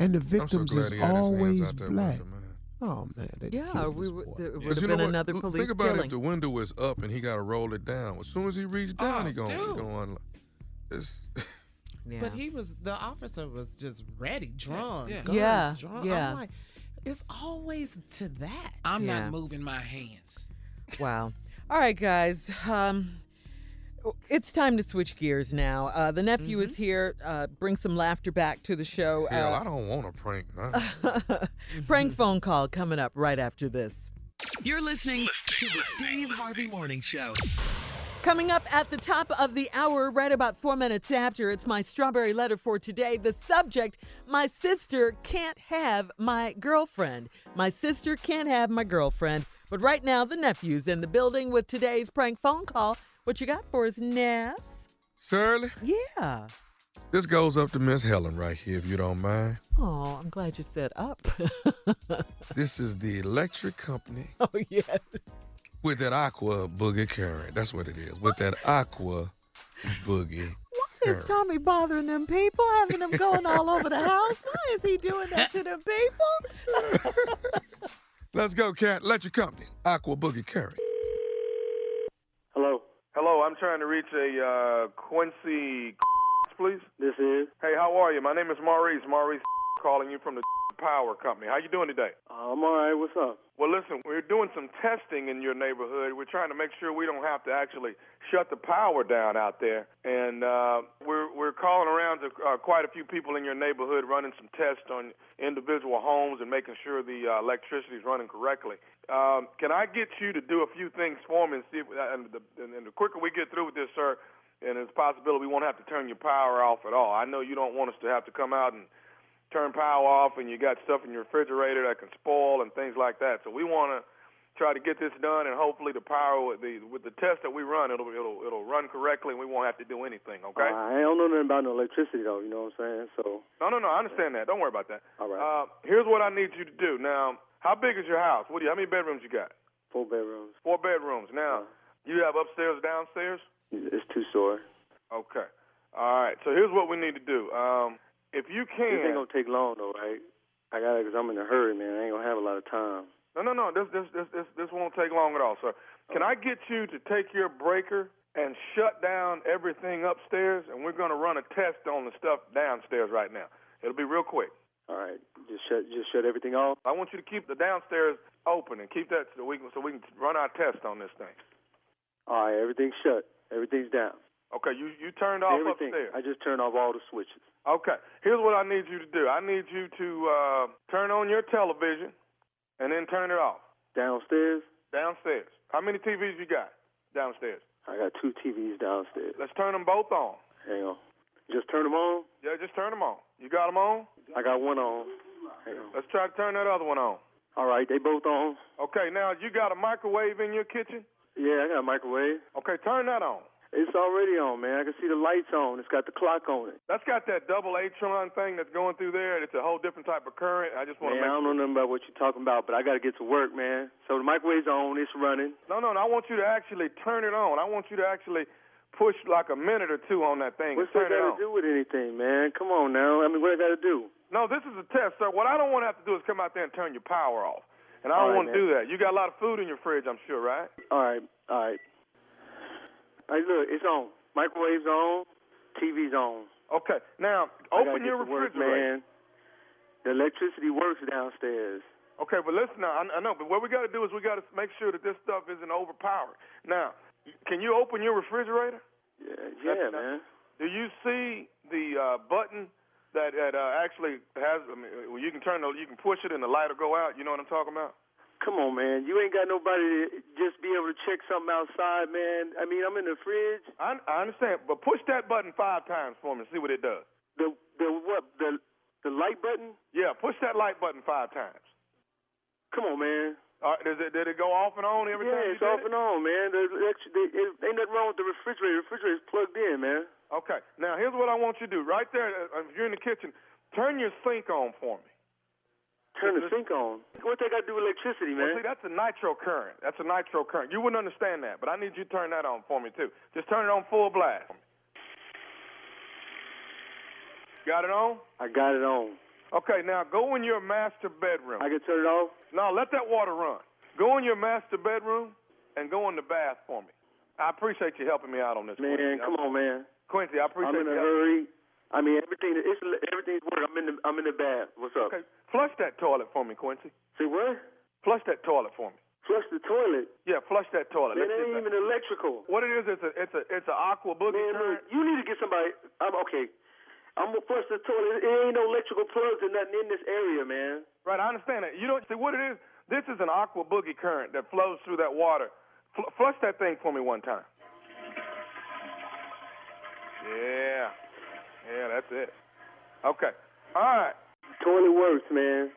and the I'm so victims is he had his hands always black. working, man. Oh man, they Yeah, killed we this would- boy. there would Because have you been know what? another Look, police Think about it. killing. If the window is up and he got to roll it down, as soon as he reaches down, Oh, he going dude. he going. It's Yeah. But he was the officer was just ready, drawn, yeah. guns Yeah, drawn. yeah. I'm like, it's always to that. I'm Yeah. not moving my hands. Wow. All right, guys. Um, it's time to switch gears now. Uh, the nephew is here. Uh, bring some laughter back to the show. hell. Uh, I don't want a prank. man. prank phone call coming up right after this. You're listening to the Steve Harvey Morning Show. Coming up at the top of the hour, right about four minutes after, it's my strawberry letter for today. The subject My sister can't have my girlfriend. My sister can't have my girlfriend. But right now, the nephew's in the building with today's prank phone call. What you got for us, Neff? Shirley, Yeah. this goes up to Miss Helen right here, if you don't mind. Oh, I'm glad you said up. This is the electric company oh, yes. With that aqua boogie current. That's what it is. With that aqua boogie. Why is Tommy bothering them people, having them going all over the house? Why is he doing that to them people? Let's go, Cat. Let your company. Aqua boogie current. Hello. Hello, I'm trying to reach a uh, Quincy, please. This is. Hey, how are you? My name is Maurice. Maurice calling you from the power company. How you doing today? I'm all right. What's up? Well, listen, we're doing some testing in your neighborhood. We're trying to make sure we don't have to actually shut the power down out there, and uh, we're we're calling around to uh, quite a few people in your neighborhood, running some tests on individual homes and making sure the uh, electricity is running correctly. Um, can I get you to do a few things for me and see if, and the, and the quicker we get through with this, sir, and it's a possibility we won't have to turn your power off at all. I know you don't want us to have to come out and turn power off and you got stuff in your refrigerator that can spoil and things like that. So we want to try to get this done and hopefully the power with the with the test that we run it'll it'll it'll run correctly and we won't have to do anything, okay? Uh, I don't know nothing about no electricity though. You know what I'm saying? So. No, no, no, I understand that. Don't worry about that. All right. Uh here's what I need you to do. Now, how big is your house? What do you how many bedrooms you got? Four bedrooms. Four bedrooms. Now, you have upstairs, downstairs? It's two story. Okay. All right. So here's what we need to do. Um if you can, This ain't gonna take long though, right? I got it because I'm in a hurry, man. I ain't gonna have a lot of time. No, no, no. This, this, this, this, this won't take long at all, sir. Can I get you to take your breaker and shut down everything upstairs, and we're going to run a test on the stuff downstairs right now. It'll be real quick. All right, just shut, just shut everything off. I want you to keep the downstairs open and keep that so we can, so we can run our test on this thing. All right, everything's shut. Everything's down. Okay, you you turned off Everything. upstairs. I just turned off all the switches. Okay, here's what I need you to do. I need you to uh, turn on your television and then turn it off. Downstairs, Downstairs. How many TVs you got downstairs? I got two TVs downstairs. Let's turn them both on. Hang on. Just turn them on. Yeah, just turn them on. You got them on? I got one on. Hang on. Let's try to turn that other one on. All right, they both on. Okay, now you got a microwave in your kitchen? Yeah, I got a microwave. Okay, turn that on. It's already on, man. I can see the lights on. It's got the clock on it. That's got that double Atron thing that's going through there. It's a whole different type of current. I just want to I make don't know nothing about what you're talking about, but I got to get to work, man. So the microwave's on. It's running. No, no, no. I want you to actually turn it on. I want you to actually push like a minute or two on that thing What's that got to do with anything, man? Come on now. I mean, what I got to do? No, this is a test, sir. What I don't want to have to do is come out there and turn your power off. And I don't right, want to do that. You got a lot of food in your fridge, I'm sure, right? All right, all right. Right, look, it's on. Microwave's on. TV's on. Okay. Now, open your to work, refrigerator. man. The electricity works downstairs. Okay, but listen now. I, I know, but what we got to do is we got to make sure that this stuff isn't overpowered. Now, can you open your refrigerator? Yeah, yeah, That's- man. Do you see the uh, button that, that uh, actually has? I mean, well, you can turn the, you can push it and the light will go out. You know what I'm talking about? Come on, man. You ain't got nobody to just be able to check something outside, man. I mean, I'm in the fridge. I, I understand, but push that button five times for me see what it does. The the what the the light button? Yeah, push that light button five times. Come on, man. All right, does it did it go off and on every yeah, time? you it's off it? and on, man. The electric, the, it, ain't nothing wrong with the refrigerator. The refrigerator's plugged in, man. Okay. Now here's what I want you to do. Right there, uh, if you're in the kitchen, turn your sink on for me. Turn the sink on. What they got to do with electricity, man? Well, see, that's a nitro current. That's a nitro current. You wouldn't understand that, but I need you to turn that on for me too. Just turn it on full blast. Got it on? I got it on. Okay, now go in your master bedroom. I can turn it off? No, let that water run. Go in your master bedroom and go in the bath for me. I appreciate you helping me out on this. Man, Quincy. come on, man. Quincy, I appreciate I'm in a you. hurry. I mean, everything. It's everything's working. I'm in the. I'm in the bath. What's up? Okay, flush that toilet for me, Quincy. Say what? Flush that toilet for me. Flush the toilet. Yeah, flush that toilet. Man, it ain't even electrical. What it is, it's a it's a it's a aqua boogie Man, current. you need to get somebody. I'm okay. I'm gonna flush the toilet. It ain't no electrical plugs or nothing in this area, man. Right, I understand that. You don't see what it is. This is an aqua boogie current that flows through that water. Fl- flush that thing for me one time. Yeah, yeah, that's it. Okay, all right. Toilet works, man.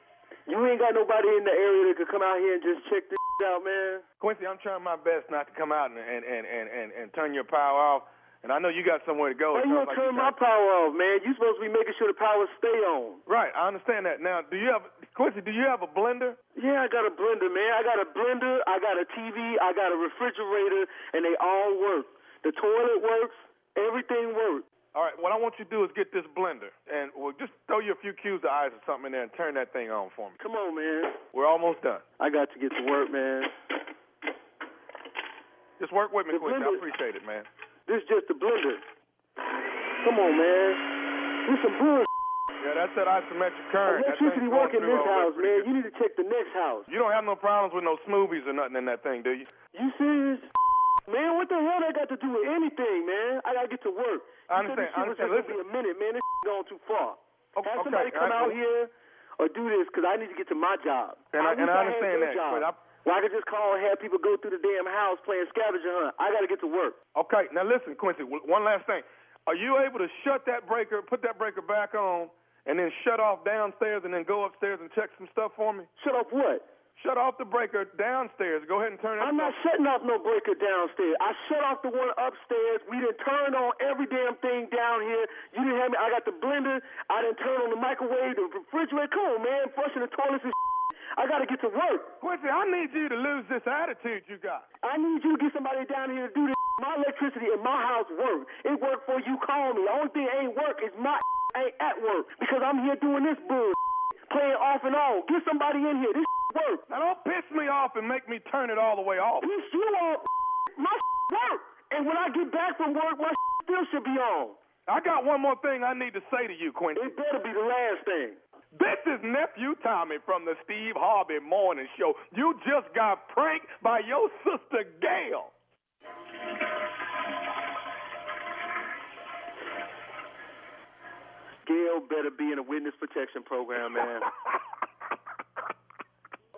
You ain't got nobody in the area that could come out here and just check this out, man. Quincy, I'm trying my best not to come out and and and and, and, and turn your power off. And I know you got somewhere to go. Why you gonna like turn my power off, man? You supposed to be making sure the power stay on. Right, I understand that. Now, do you have Quincy? Do you have a blender? Yeah, I got a blender, man. I got a blender, I got a TV, I got a refrigerator, and they all work. The toilet works, everything works. All right, what I want you to do is get this blender and we'll just throw you a few cubes of ice or something in there and turn that thing on for me. Come on, man. We're almost done. I got to get to work, man. Just work with me, The Quincy. I appreciate it, man. This is just a blender. Come on, man. This some bullshit. Yeah, that's that isometric current. Electricity work in this house, man. You need to check the next house. You don't have no problems with no smoothies or nothing in that thing, do you? You serious? Man, what the hell that got to do with anything, man? I gotta get to work. I You understand, I shit was understand. just gonna be a minute, man. This going too far. Okay, have somebody okay, come I- out here or do this because I need to get to my job. And I- wish and I understand that, Job, but I- where I could just call and have people go through the damn house playing scavenger hunt. I gotta get to work. Okay, now listen, Quincy, one last thing. Are you able to shut that breaker, put that breaker back on, and then shut off downstairs and then go upstairs and check some stuff for me? Shut off what? Shut off the breaker downstairs. Go ahead and turn that I'm not shutting off no breaker downstairs. I shut off the one upstairs. We didn't turn on every damn thing down here. You didn't have me. I got the blender. I didn't turn on the microwave, the refrigerator. Come on, man. Flushing the toilets and I gotta get to work. Quincy, I need you to lose this attitude you got. I need you to get somebody down here to do this. My electricity in my house work. It work for you. Call me. The only thing ain't work is my ain't at work because I'm here doing this bull, playing off and on. Get somebody in here. This work. Now don't piss me off and make me turn it all the way off. Piss you off. My work. And when I get back from work, my still should be on. I got one more thing I need to say to you, Quincy. It better be the last thing. This is nephew Tommy from the Steve Harvey Morning Show. You just got pranked by your sister Gail. Gail better be in a witness protection program, man.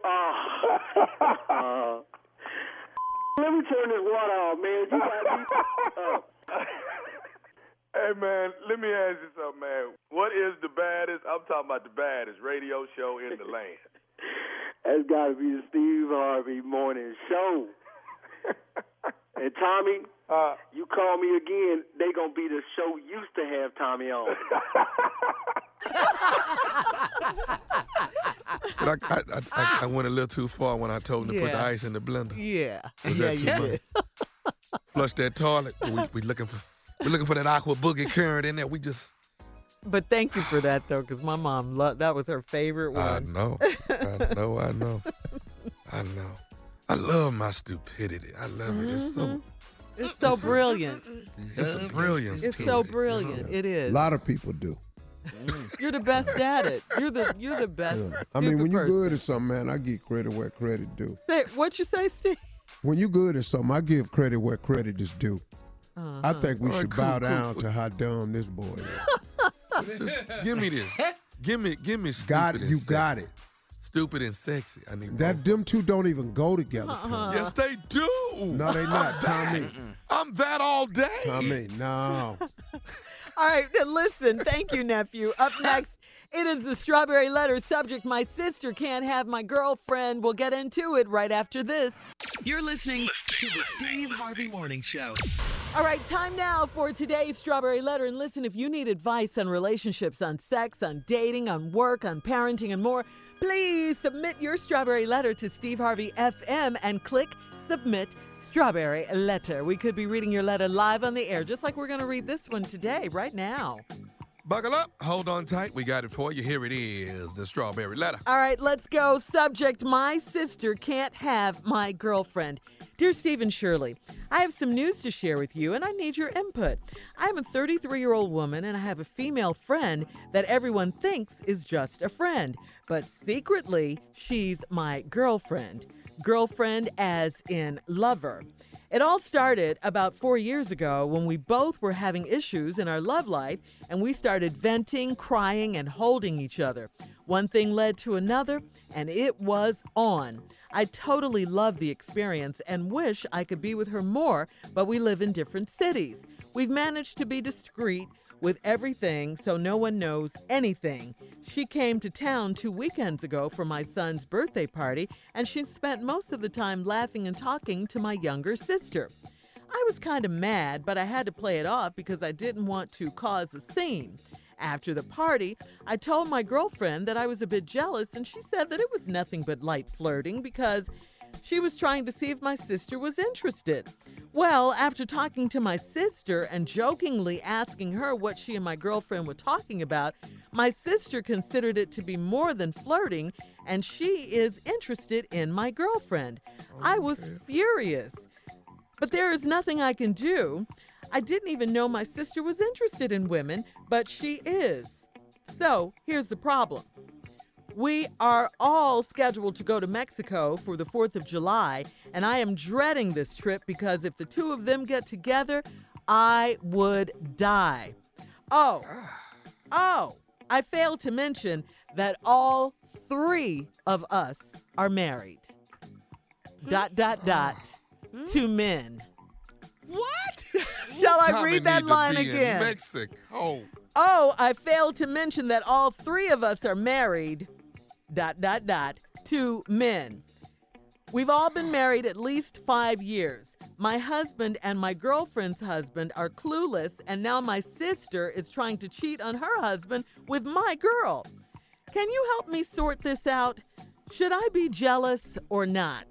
Ah. let me turn this water off, man. You got me. Oh. Hey man, let me ask you something, man. What is the baddest? I'm talking about the baddest radio show in the land. That's got to be the Steve Harvey Morning Show. and Tommy, uh, you call me again, they gonna be the show used to have Tommy on. But I, I, I, I, I went a little too far when I told him to put the ice in the blender. Yeah. Was yeah, that you too much? Flush that toilet. We, we looking for we looking for that aqua boogie current in there. We just But thank you for that though, because my mom loved that was her favorite one. I know. I know, I know. I know. I love my stupidity. I love it. It's so mm-hmm. It's so brilliant. it's a brilliance. It's so it, you know? brilliant. It A lot of people do. You're the best at it. You're the you're the best. Yeah. I mean, when you're person. good at something, man, I give credit where credit due. Say, what you say, Steve? When you're good at something, I give credit where credit is due. I Uh-huh. think we All right, should cool, bow cool, down cool. to how dumb this boy is. Just give me this. Give me give me stupid Got it. You sexy. got it. Stupid and sexy. I mean That them two don't even go together. Tommy. Yes, they do. No, they not. I'm Tommy. that, I'm that all day. Tommy, no. All right, then listen. Thank you, nephew. Up next, it is the strawberry letter subject. My sister can't have my girlfriend. We'll get into it right after this. You're listening to the Steve Harvey Morning Show. All right, time now for today's strawberry letter. And listen, if you need advice on relationships, on sex, on dating, on work, on parenting, and more, please submit your strawberry letter to Steve Harvey FM and click submit strawberry letter. We could be reading your letter live on the air, just like we're going to read this one today, right now. Buckle up, hold on tight. We got it for you. Here it is the strawberry letter. All right, let's go. Subject My sister can't have my girlfriend. Dear Stephen Shirley, I have some news to share with you and I need your input. I'm a 33 year old woman and I have a female friend that everyone thinks is just a friend, but secretly, she's my girlfriend. Girlfriend as in lover. It all started about four years ago when we both were having issues in our love life and we started venting, crying, and holding each other. One thing led to another, and it was on. I totally love the experience and wish I could be with her more, but we live in different cities. We've managed to be discreet with everything so no one knows anything. She came to town two weekends ago for my son's birthday party, and she spent most of the time laughing and talking to my younger sister. I was kind of mad, but I had to play it off because I didn't want to cause a scene. After the party, I told my girlfriend that I was a bit jealous, and she said that it was nothing but light flirting because she was trying to see if my sister was interested. Well, after talking to my sister and jokingly asking her what she and my girlfriend were talking about, my sister considered it to be more than flirting and she is interested in my girlfriend. I oh, was furious. But there is nothing I can do. I didn't even know my sister was interested in women, but she is. So here's the problem we are all scheduled to go to Mexico for the 4th of July, and I am dreading this trip because if the two of them get together, I would die. Oh, oh, I failed to mention that all three of us are married. Dot, dot, dot, to men. What? Shall I read that line again? Mexico. Oh. Oh, I failed to mention that all three of us are married, dot, dot, dot, to men. We've all been married at least five years. My husband and my girlfriend's husband are clueless, and now my sister is trying to cheat on her husband with my girl. Can you help me sort this out? Should I be jealous or not?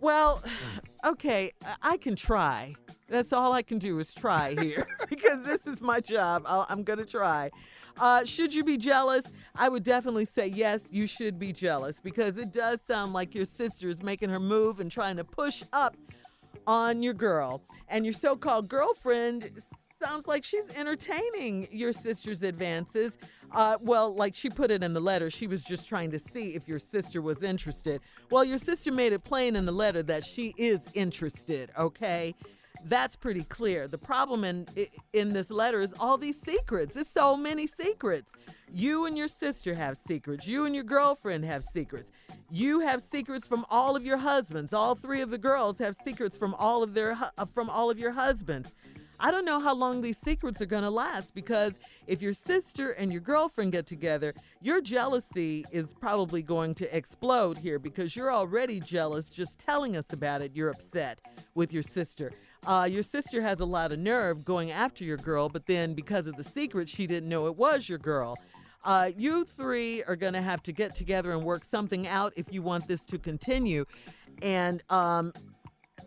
Well, okay, I- I can try. That's all I can do is try here because this is my job. I'll, I'm going to try. Uh, should you be jealous? I would definitely say yes, you should be jealous because it does sound like your sister is making her move and trying to push up on your girl. And your so called girlfriend sounds like she's entertaining your sister's advances. Uh, well, like she put it in the letter, she was just trying to see if your sister was interested. Well, your sister made it plain in the letter that she is interested, okay? That's pretty clear. The problem in in this letter is all these secrets. It's so many secrets. You and your sister have secrets. You and your girlfriend have secrets. You have secrets from all of your husbands. All three of the girls have secrets from all of their uh, from all of your husbands. I don't know how long these secrets are going to last because if your sister and your girlfriend get together, your jealousy is probably going to explode here because you're already jealous just telling us about it. You're upset with your sister. Uh, your sister has a lot of nerve going after your girl, but then because of the secret, she didn't know it was your girl. Uh, you three are going to have to get together and work something out if you want this to continue. And um,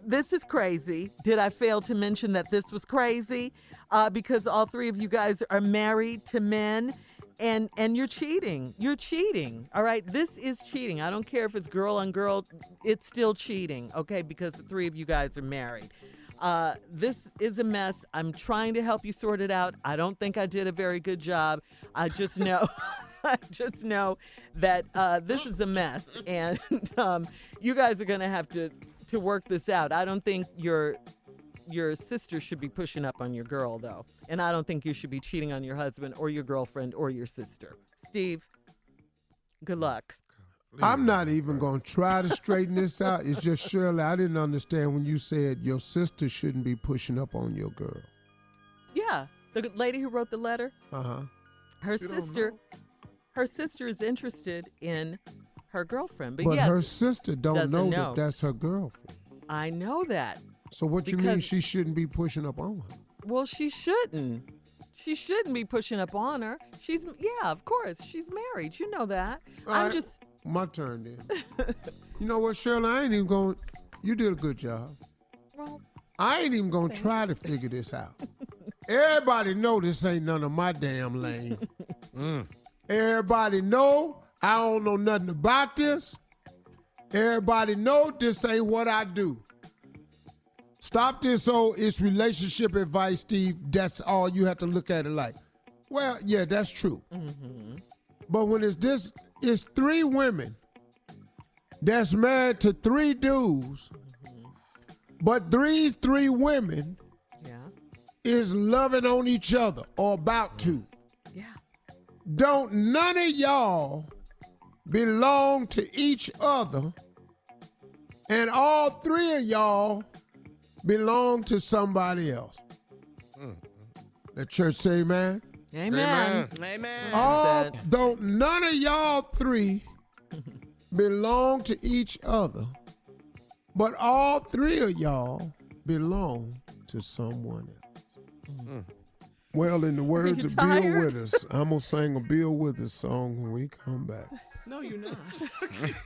this is crazy. Did I fail to mention that this was crazy? Uh, because all three of you guys are married to men. And, and you're cheating. You're cheating. All right. This is cheating. I don't care if it's girl on girl. It's still cheating. Okay. Because the three of you guys are married. Uh, this is a mess. I'm trying to help you sort it out. I don't think I did a very good job. I just know, I just know that uh, this is a mess, and um, you guys are gonna have to to work this out. I don't think your your sister should be pushing up on your girl though, and I don't think you should be cheating on your husband or your girlfriend or your sister. Steve, good luck. I'm not even going to try to straighten this out. It's just Shirley, I didn't understand when you said your sister shouldn't be pushing up on your girl. Yeah, the lady who wrote the letter. Uh huh. her You sister her sister is interested in her girlfriend but, But yeah her sister don't know, know. that that's her girlfriend. i know that So what you mean she shouldn't be pushing up on her? well she shouldn't she shouldn't be pushing up on her she's yeah of course she's married you know that All i'm right, just my turn then. you know what, Shirley? I ain't even going. You did a good job. well I ain't even gonna try to figure this out. Everybody know this ain't none of my damn lane. Mm. Everybody know I don't know nothing about this. Everybody know this ain't what I do. Stop this old it's relationship advice, Steve. That's all you have to look at it like. Well, yeah, that's true. Mm-hmm. But when it's this, it's three women that's married to three dudes, but these three women Yeah. is loving on each other or about to. Yeah. Don't none of y'all belong to each other, and all three of y'all belong to somebody else. Mm-hmm. The church say, man. Amen. Amen. All don't none of y'all three belong to each other, but all three of y'all belong to someone else. Mm. Well, in the words you of Bill? Withers, I'm gonna sing a Bill Withers song when we come back. No, you're not.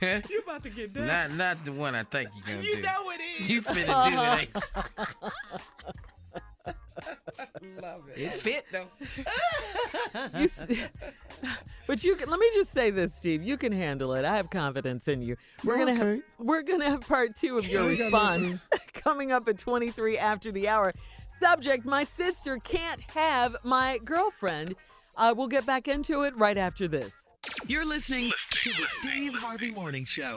you're about to get done. Not not the one I think you're gonna You do. You know it is. You finna do it. Ain't Love it. It fit though. You s- but you can, let me just say this, Steve. You can handle it. I have confidence in you. We're gonna have we're gonna have part two of your Yeah, we got response coming up at 23 after the hour. Subject: My sister can't have my girlfriend. Uh, we'll get back into it right after this. You're listening to the Steve Harvey Morning Show.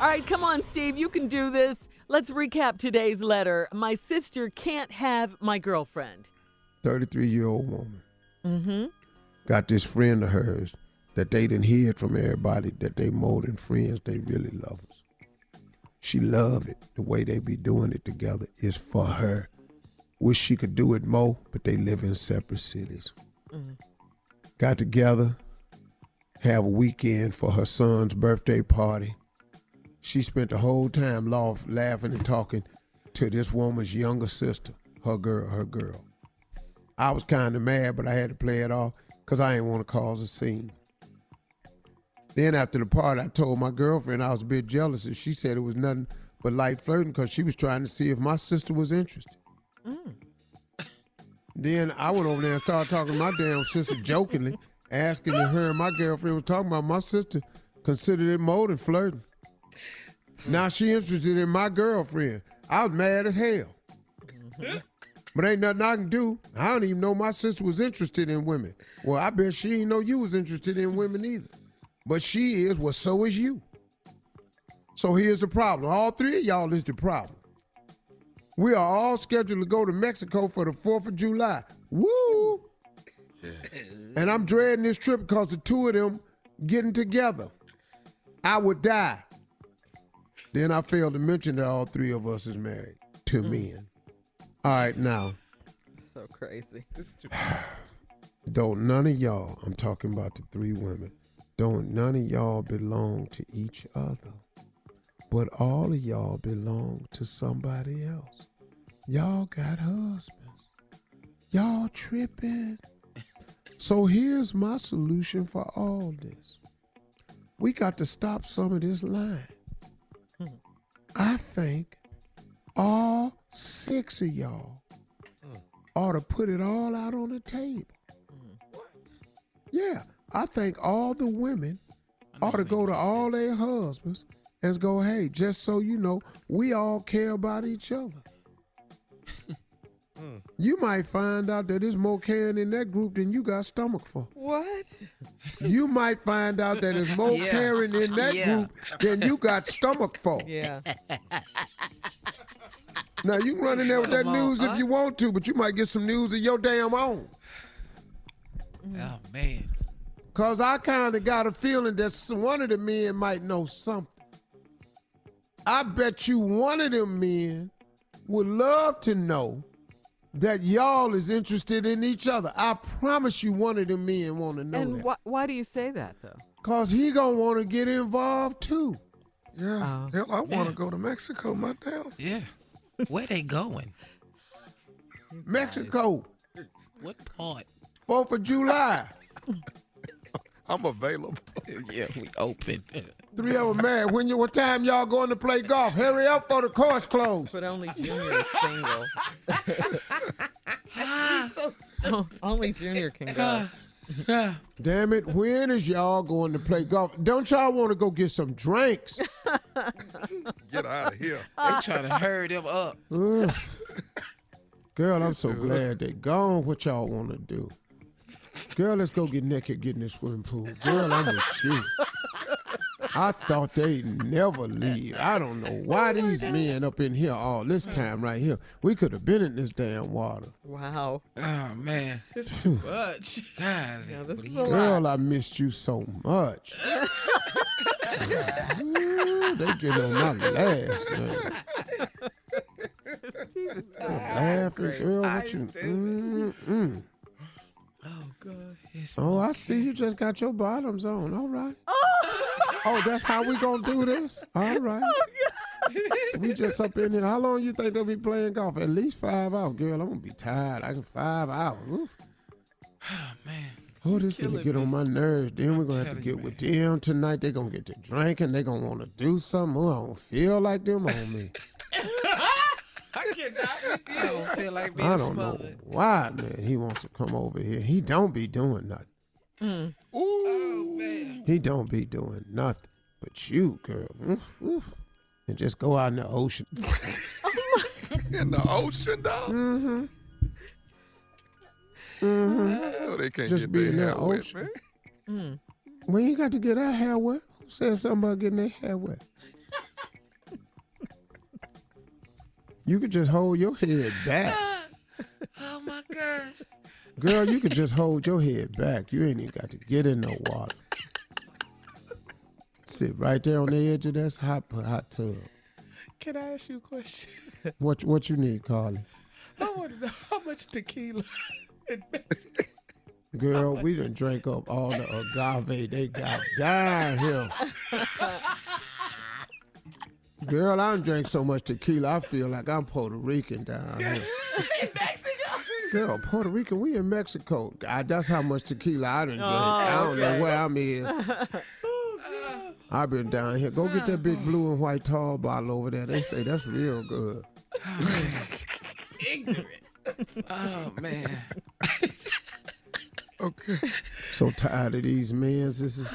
All right, come on, Steve. You can do this. Let's recap today's letter. My sister can't have my girlfriend. 33 year old woman Mm-hmm. got this friend of hers that they didn't hear from everybody that they more than friends, they really love us. She love it. The way they be doing it together is for her. Wish she could do it more, but they live in separate cities. Got together, have a weekend for her son's birthday party. She spent the whole time laugh, laughing and talking to this woman's younger sister, her girl, her girl. I was kind of mad, but I had to play it off because I didn't want to cause a scene. Then after the party, I told my girlfriend I was a bit jealous, and she said it was nothing but light flirting because she was trying to see if my sister was interested. Mm. Then I went over there and started talking to my damn sister jokingly, asking if her and my girlfriend was talking about my sister considered it more than flirting. Now she interested in my girlfriend. I was mad as hell. Mm-hmm. But ain't nothing I can do. I don't even know my sister was interested in women. Well, I bet she didn't know you was interested in women either. But she is, well, so is you. So here's the problem. All three of y'all is the problem. We are all scheduled to go to Mexico for the 4th of July. Woo! And I'm dreading this trip because the two of them getting together. I would die. Then I failed to mention that all three of us is married to mm. men. All right, now, So crazy. don't none of y'all, I'm talking about the three women, don't none of y'all belong to each other. But all of y'all belong to somebody else. Y'all got husbands. Y'all tripping. So here's my solution for all this. We got to stop some of this lying. I think all six of y'all ought to put it all out on the table. Yeah, I think all the women ought to go to all their husbands and go, hey, just so you know, we all care about each other. You might find out that there's more caring in that group than you got stomach for. What? You might find out that there's more Yeah. caring in that Yeah. group than you got stomach for. Yeah. Now you can run in there with that on, news if you want to, but you might get some news of your damn own. Oh man. Cause I kind of got a feeling that s- one of the men might know something. I bet you one of them men would love to know that y'all is interested in each other. I promise you one of them men want to know And that. wh- why do you say that though? Cause he gonna want to get involved too. Yeah. Oh, Hell, I want to go to Mexico my damn. Yeah. Where they going? Mexico, What part? Fourth of July. I'm available. yeah, we open. Three of them married. When you, what time y'all going to play golf? Hurry up for the course closed. But only Junior is single. Only Junior can go. Damn it, when is y'all going to play golf? Don't y'all want to go get some drinks? Get out of here. They trying to hurry them up. Ugh. Girl, I'm so glad they gone. What y'all want to do? Girl, let's go get naked, get in the swimming pool. Girl, I'm with you. I thought they'd never leave. I don't know why these men up in here all this hmm. time right here. We could have been in this damn water. Wow. Oh man, It's too much. God, Yeah, this is a Girl, lot. I missed you so much. Ooh, they get on my last man. Laughing, girl, what you? Mm-mm. Oh God, it's Oh, I see you just got your bottoms on. All right. Oh, oh that's how we gonna do this? All right. Oh, so we just up in here. How long you think they'll be playing golf? At least five hours, girl. I'm gonna be tired. I can five hours. Oof. Oh man, Oh, this gonna get on my nerves. Then we're gonna have to telling you, get with them tonight. They're gonna get to drinking. They're gonna want to do something. Oh, I don't feel like them on me. I cannot with I don't feel like being I don't know why, man. He wants to come over here. He don't be doing nothing. Oh man, He don't be doing nothing. But you, girl, oof, oof. and just go out in the ocean. In the ocean, dog. Mm-hmm. Mm-hmm. No, they can't Just get be their in that hair wet, ocean. man. We ain't got to get our hair wet. Who said something about getting their hair wet? You could just hold your head back. oh my gosh. Girl, you could just hold your head back. You ain't even got to get in no water. Sit right there on the edge of that hot, hot tub. Can I ask you a question? What what you need, Carly? I want to know how much tequila. Girl, we done drank up all the agave they got down here. Girl, I don't drink so much tequila, I feel like I'm Puerto Rican down here. in Mexico. Girl, Puerto Rican, we in Mexico. God, that's how much tequila I done drank. Oh, I don't okay. know where I'm in. I've been down here. Go get that big blue and white tall bottle over there. They say that's real good. Ah, Ignorant. Oh man. Okay. So tired of these men. This is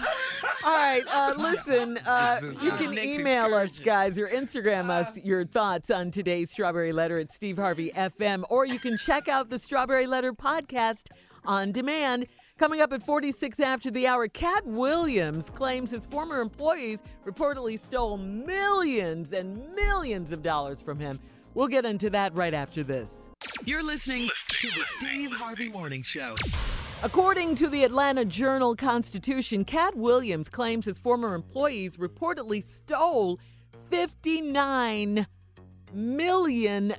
All right, uh, listen, uh, you can email us, excursion. guys, or Instagram us your thoughts on today's Strawberry Letter at Steve Harvey FM, or you can check out the Strawberry Letter podcast on demand. Coming up at 46 after the hour, Katt Williams claims his former employees reportedly stole millions and millions of dollars from him. We'll get into that right after this. You're listening to the Steve Harvey Morning Show. According to the Atlanta Journal Constitution, Katt Williams claims his former employees reportedly stole $59 million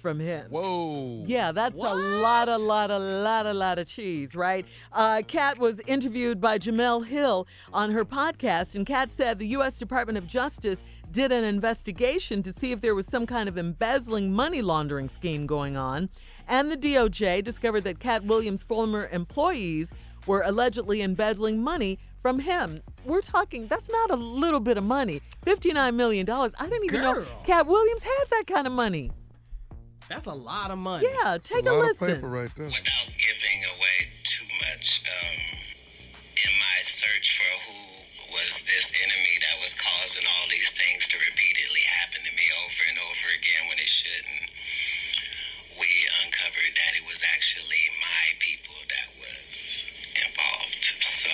from him. Whoa. Yeah, that's a lot, a lot, a lot, a lot of cheese, right? Uh, Katt was interviewed by Jemele Hill on her podcast, and Katt said the U.S. Department of Justice did an investigation to see if there was some kind of embezzling money laundering scheme going on. And the DOJ discovered that Katt Williams' former employees were allegedly embezzling money from him. We're talking, that's not a little bit of money. $59 million. I didn't even know Katt Williams had that kind of money. That's a lot of money. Yeah, take a a, lot listen. of paper right there. without giving away too much um, in my search for who was this enemy that was causing all these things to repeatedly happen to me over and over again when it shouldn't we uncovered that it was actually my people that was involved so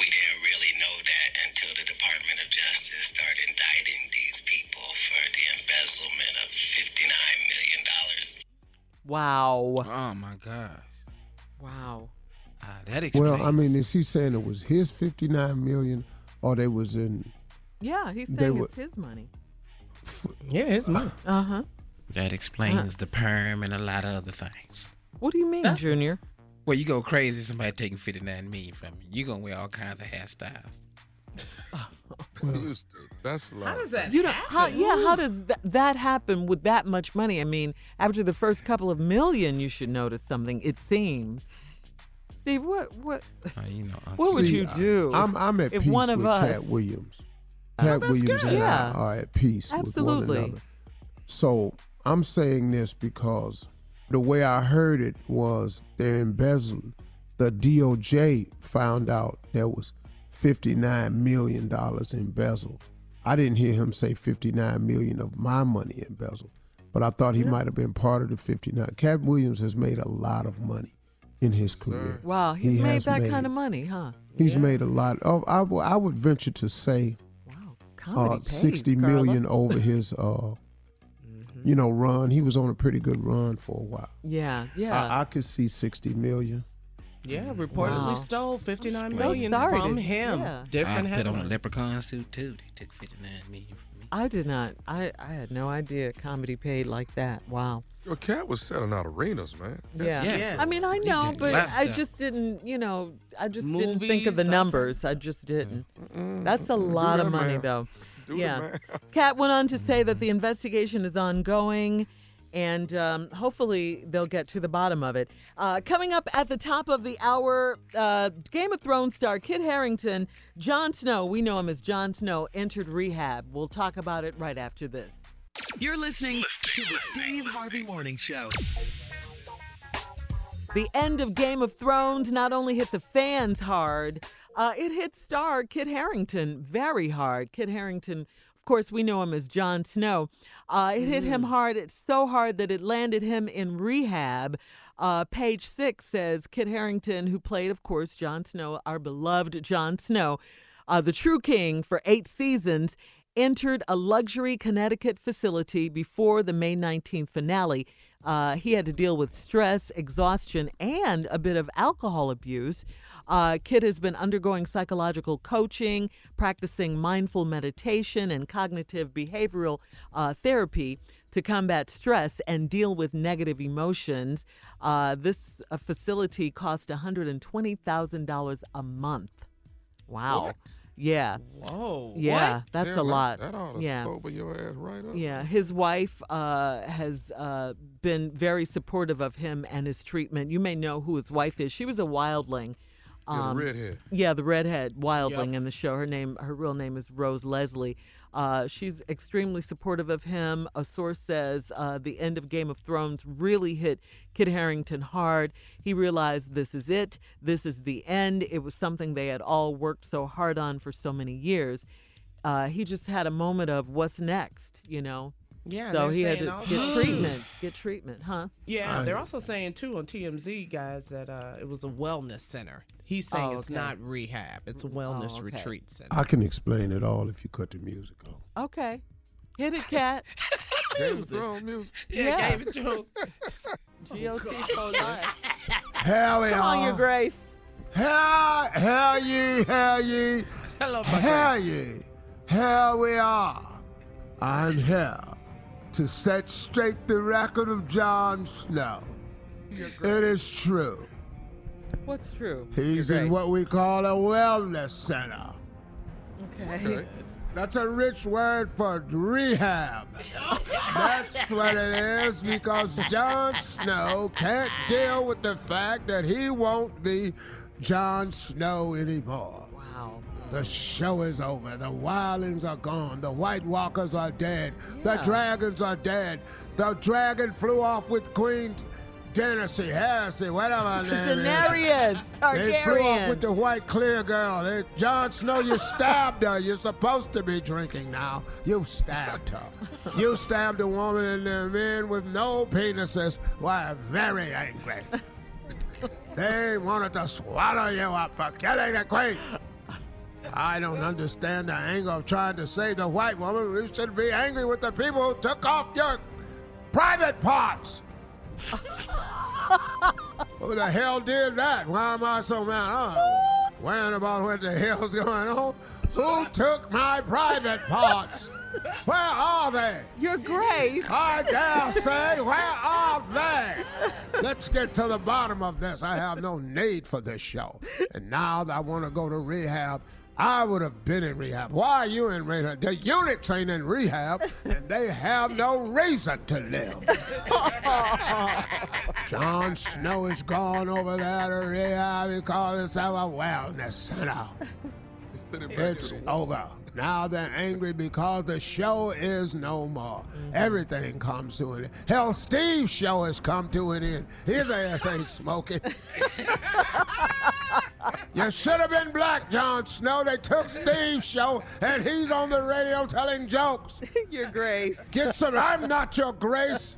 we didn't really know that until the department of justice started indicting these people for the embezzlement of 59 million dollars Wow. Oh my gosh. Wow. Ah, that explains. well, I mean, is he saying it was his 59 million or they was in? Yeah, he's They saying were- it's his money. Yeah, it's his money. Uh huh. That explains the perm and a lot of other things. What do you mean, That's- Junior? Well, you go crazy somebody taking 59 million from you. You gonna wear all kinds of hairstyles. Used to. That's a lot. How does that You know, happen? how, yeah, how does th- that happen with that much money? I mean, after the first couple of million, you should notice something. It seems. Steve, what what Uh, you know. uh, what would See, you do? I'm I'm at if peace one of with us? Katt Williams. Cat that's Williams good. and Yeah. I are at peace with Absolutely. one another. So I'm saying this because the way I heard it was they're embezzled. The DOJ found out there was $59 million embezzled. I didn't hear him say 59 million of my money embezzled, but I thought he might have been part of the 59. Katt Williams has made a lot of money in his career. Wow, he's He made has that made- kind of money, huh? He's made a lot. Of, I, w- I would venture to say Comedy uh, pays, 60 Carla. million over his, uh, you know, run. He was on a pretty good run for a while. Yeah, yeah. I, I could see 60 million. Yeah, reportedly Wow. stole fifty nine million sorry from to- him. yeah. Different I put on a headlines. leprechaun suit too. They took 59 million from me. I did not. I, I had no idea comedy paid like that. Wow. Your cat was selling out arenas, man. Yeah. Yes. I mean, I He know, did but lots I stuff. just didn't, you know, I just didn't think of the Movies, numbers. I just didn't. That's a lot of that, money, man. though. Do the yeah. math. Katt went on to say that the investigation is ongoing and um, hopefully they'll get to the bottom of it. Uh, coming up at the top of the hour, uh, Game of Thrones star Kit Harington, Jon Snow, we know him as Jon Snow, entered rehab. We'll talk about it right after this. You're listening to the Steve Harvey Morning Show. The end of Game of Thrones not only hit the fans hard, uh, it hit star Kit Harington very hard. Kit Harington, of course, we know him as Jon Snow. Uh, it hit him hard. It's so hard that it landed him in rehab. Uh, page six says Kit Harington, who played, of course, Jon Snow, our beloved Jon Snow, uh, the true king for eight seasons, entered a luxury Connecticut facility before the May 19th finale. Uh, he had to deal with stress, exhaustion, and a bit of alcohol abuse. Uh, Kit has been undergoing psychological coaching, practicing mindful meditation and cognitive behavioral uh, therapy to combat stress and deal with negative emotions. Uh, this uh, facility cost $120,000 a month. Wow. What? Yeah. Whoa. Yeah, that's Damn, a that- lot. That ought to yeah. sober your ass right up. Yeah, his wife uh, has uh, been very supportive of him and his treatment. You may know who his wife is. She was a wildling. Yeah, the redhead. Yeah, the redhead wildling in the show. Her name, her real name is Rose Leslie. Uh, she's extremely supportive of him. A source says uh, the end of Game of Thrones really hit Kit Harington hard. He realized this is it. This is the end. It was something they had all worked so hard on for so many years. Uh, he just had a moment of what's next, you know. Yeah, So he had to also- get treatment. Get treatment, huh? Yeah, they're also saying too on TMZ, guys, that uh, it was a wellness center. He's saying Oh, it's okay. not rehab; it's a wellness okay. retreat center. I can explain it all if you cut the music off. Okay. Hit it, cat. Game of Thrones music. Yeah. Game of Thrones. GOT for life. Hell yeah. Come on, your grace. Hell, hell ye, hell ye, Hello, my hell grace. ye. Here we are. I'm here to set straight the record of Jon Snow. It is true. What's true? He's in what we call a wellness center. Okay. That's a rich word for rehab. That's what it is because Jon Snow can't deal with the fact that he won't be Jon Snow anymore. The show is over. The wildlings are gone. The White Walkers are dead. The dragons are dead. The dragon flew off with Queen Tennessee, Heresy, whatever her name is. Daenerys They flew off with the white clear girl. Hey, Jon Snow, you stabbed her. You're supposed to be drinking now. You stabbed her. You stabbed a woman and the men with no penises were very angry. They wanted to swallow you up for killing the queen. I don't understand the anger of trying to save the white woman. You should be angry with the people who took off your private parts. Who the hell did that? Why am I so mad? I'm worrying about what the hell's going on. Who took my private parts? Where are they? Your grace. I dare say, where are they? Let's get to the bottom of this. I have no need for this show. And now that I want to go to rehab, I would have been in rehab. Why are you in rehab? The units ain't in rehab, and they have no reason to live. Jon Snow is gone over there to rehab. He called himself a wellness center. Send It's over. Now they're angry because the show is no more. Everything comes to an end. Hell, Steve's show has come to an end. His ass ain't smoking. you should have been black, Jon Snow. They took Steve's show, and he's on the radio telling jokes. Your Grace. Get some. I'm not your Grace.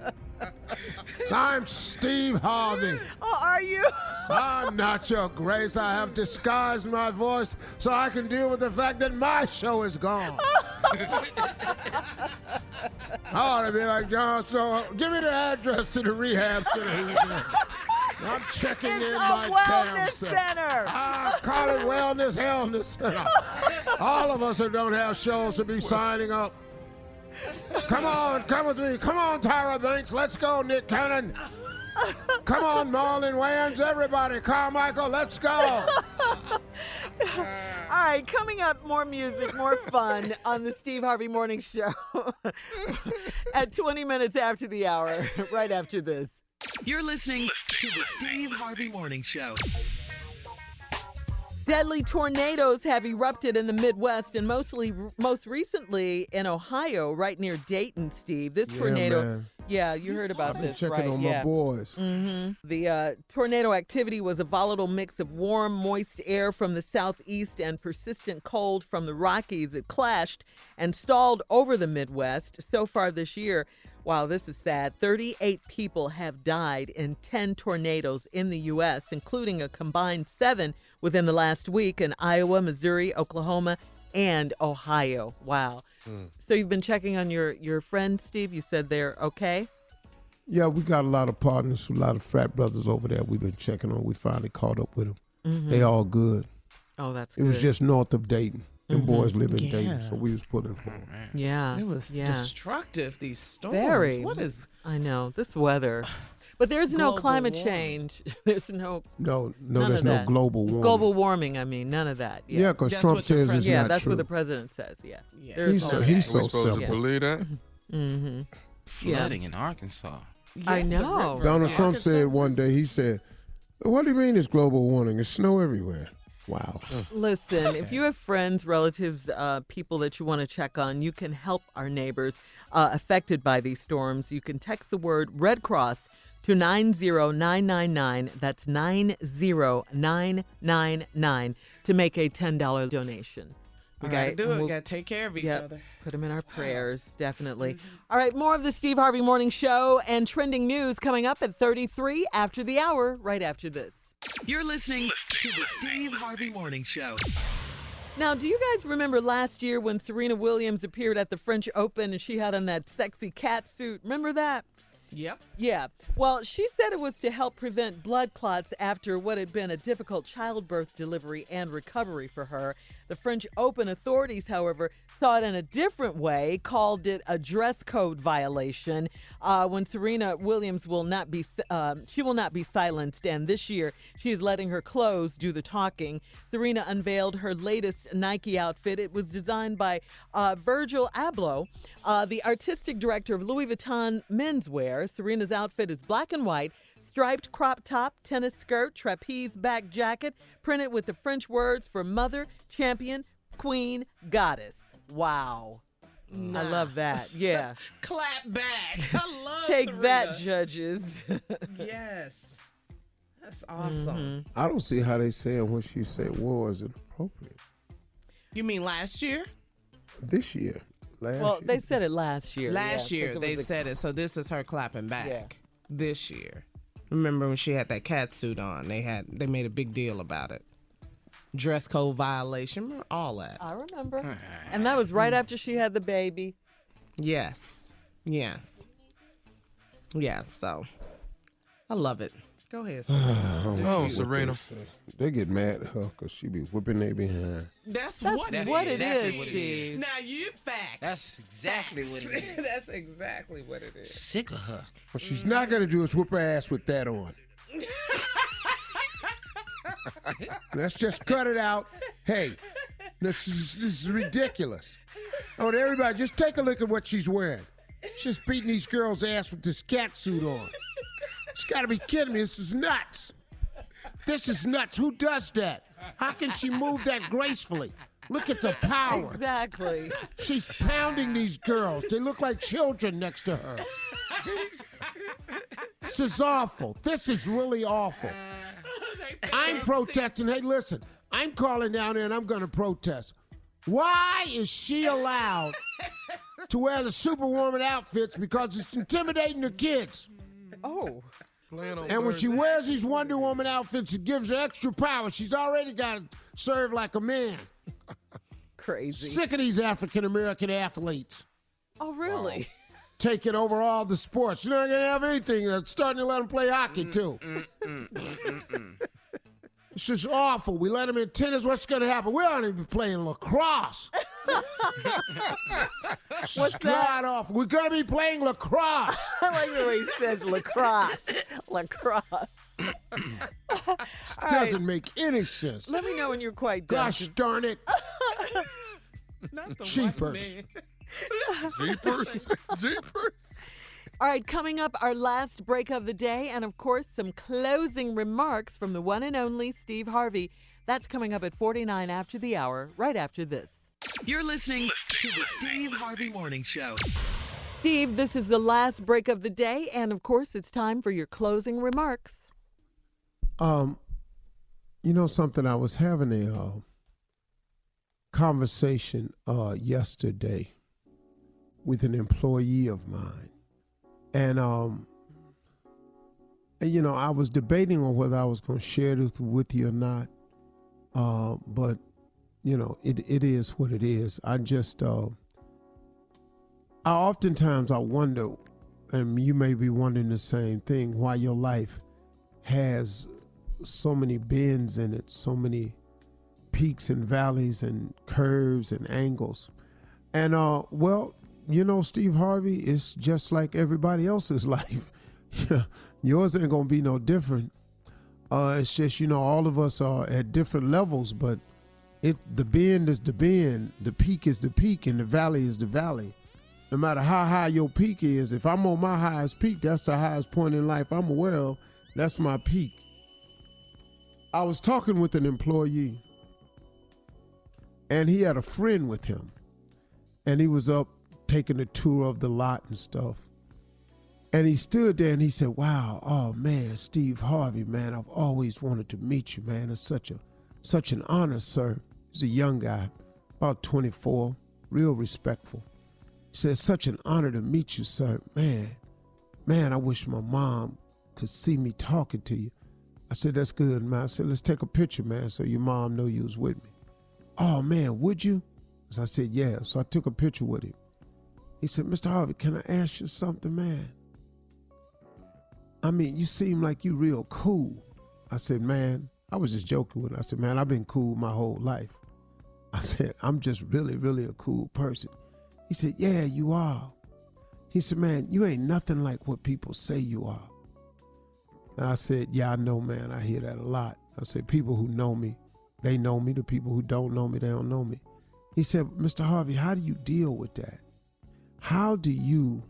I'm Steve Harvey. Oh, are you? I'm not your grace. I have disguised my voice so I can deal with the fact that my show is gone. I ought to be like Jon. So give me the address to the rehab center. he's in. I'm checking It's in a my wellness damn self. center. Ah, call it wellness, wellness center. All of us who don't have shows to be signing up. Come on, come with me. Come on, Tyra Banks. Let's go, Nick Cannon. Come on, Marlon Wayans. Everybody, Carmichael, let's go. All right, coming up, more music, more fun on the Steve Harvey Morning Show at 20 minutes after the hour, right after this. You're listening to the Steve Harvey Morning Show. Deadly tornadoes have erupted in the Midwest and mostly, most recently in Ohio, right near Dayton. Steve, this Yeah, tornado. man. Yeah, you heard about Been this, checking right? on yeah. my boys. hmm The uh, tornado activity was a volatile mix of warm, moist air from the southeast and persistent cold from the Rockies. It clashed and stalled over the Midwest. So far this year, wow, this is sad, 38 people have died in 10 tornadoes in the U.S., including a combined seven within the last week in Iowa, Missouri, Oklahoma, and Ohio. Wow. So you've been checking on your, your friend, Steve? You said they're okay? Yeah, we got a lot of partners, a lot of frat brothers over there. We've been checking on. We finally caught up with them. Mhm. They all good. Oh, that's good. It was just north of Dayton. Them Mhm. boys live in Yeah. Dayton, so we was pulling for them. Yeah. It was yeah. destructive, these storms. Very. What is. I know this weather, but there's no climate warming. change. There's no No, no, none there's no global warming. Global warming. I mean, none of that. Yeah, Yeah, 'cause That's Trump what the says it's yeah, not that's true. what the president says. Yeah, Yeah. He's so, he's so we supposed simple. to believe that? Mm-hmm. Flooding in Arkansas. I know. Donald Trump said one day, he said, What do you mean it's global warming? It's snow everywhere. Wow. Listen, if you have friends, relatives, uh, people that you want to check on, you can help our neighbors uh, affected by these storms. You can text the word Red Cross to 90999. That's 90999 to make a $10 donation. We got to do it. we'll- got to take care of each Yep. other. Put them in our prayers, definitely. All right, more of the Steve Harvey Morning Show and trending news coming up at 33 after the hour, right after this. You're listening to the Steve Harvey Morning Show. Now, do you guys remember last year when Serena Williams appeared at the French Open and she had on that sexy cat suit? Remember that? Yep. Yeah. Well, she said it was to help prevent blood clots after what had been a difficult childbirth delivery and recovery for her. The French Open authorities, however, saw it in a different way, called it a dress code violation. Uh, when Serena Williams will not be, um, she will not be silenced, and this year she is letting her clothes do the talking. Serena unveiled her latest Nike outfit. It was designed by uh, Virgil Abloh, uh, the artistic director of Louis Vuitton Menswear. Serena's outfit is black and white striped crop top, tennis skirt, trapeze back jacket, printed with the French words for mother, champion, queen, goddess. Wow. I love that. Yeah. Clap back. I love Take that, judges. Yes. That's awesome. Mm-hmm. I don't see how they saying what she said was inappropriate. You mean last year? This year. Last well, year. they said it last year. Last yeah, year 'cause it they a- said it, so this is her clapping back. Yeah. This year, remember when she had that cat suit on? They had they made a big deal about it. Dress code violation, all that. I remember. And that was right after she had the baby. Yes, yes, yes. So I love it. Go ahead. Oh, Serena. Oh, Do Oh, you. Serena. They get mad at her because she be whipping their behind. That's, That's what, what it it is. is, Steve. Now you facts. That's exactly what it is. That's exactly what it is. Sick of her. What she's not going to do is whip her ass with that on. Let's just cut it out. Hey, this is, this is ridiculous. I want everybody just take a look at what she's wearing. She's beating these girls' ass with this cat suit on. She's got to be kidding me. This is nuts. This is nuts. Who does that? How can she move that gracefully? Look at the power. Exactly. She's pounding these girls. They look like children next to her. This is awful. This is really awful. I'm protesting. Hey, listen, I'm calling down there and I'm going to protest. Why is she allowed to wear the Superwoman outfits because it's intimidating the kids? Oh. And when she wears these Wonder Woman outfits, it gives her extra power. She's already got to serve like a man. Crazy. Sick of these African American athletes Oh, really? taking over all the sports. You're not going to have anything. They're starting to let them play hockey, Mm, too. Mm, mm, mm, It's just awful. We let them in tennis. What's going to happen? We aren't even playing lacrosse. What's God awful. We're going to be playing lacrosse. I like the way he says lacrosse. lacrosse. This doesn't make any sense. Let me know when you're quite done. Gosh darn it. Not the Cheapers. white man. Jeepers. Jeepers. All right, coming up, our last break of the day, and of course, some closing remarks from the one and only Steve Harvey. That's coming up at 49 after the hour, right after this. You're listening to the Steve Harvey Morning Show. Steve, this is the last break of the day, and of course, it's time for your closing remarks. Um, you know something? I was having a uh, conversation uh, yesterday with an employee of mine, and um, you know, I was debating on whether I was going to share this with you or not. Uh, but you know, it it is what it is. I just uh, I oftentimes I wonder, and you may be wondering the same thing, why your life has so many bends in it, so many peaks and valleys and curves and angles. And uh well, you know, Steve Harvey is just like everybody else's life. Yours ain't gonna be no different. Uh it's just, you know, all of us are at different levels, but it the bend is the bend, the peak is the peak, and the valley is the valley. No matter how high your peak is, if I'm on my highest peak, that's the highest point in life I'm aware of. That's my peak. I was talking with an employee, and he had a friend with him, and he was up taking a tour of the lot and stuff. And he stood there and he said, "Wow, oh man, Steve Harvey, man, I've always wanted to meet you, man. It's such a, such an honor, sir." He's a young guy, about 24, real respectful. He said, "Such an honor to meet you, sir. Man, man, I wish my mom could see me talking to you." I said, "That's good, man." I said, "Let's take a picture, man, so your mom know you was with me." Oh man, would you? So I said, "Yeah." So I took a picture with him. He said, "Mr. Harvey, can I ask you something, man?" I mean, you seem like you real cool. I said, man, I was just joking with him. I said, man, I've been cool my whole life. I said, I'm just really, really a cool person. He said, yeah, you are. He said, man, you ain't nothing like what people say you are. And I said, yeah, I know, man. I hear that a lot. I said, people who know me, they know me. The people who don't know me, they don't know me. He said, Mr. Harvey, how do you deal with that? How do you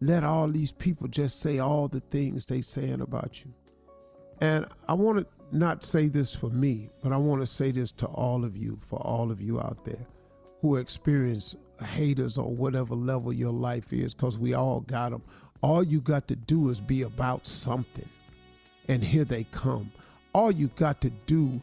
let all these people just say all the things they saying about you. And I want to not say this for me, but I want to say this to all of you, for all of you out there who experience haters on whatever level your life is, because we all got them. All you got to do is be about something, and here they come. All you got to do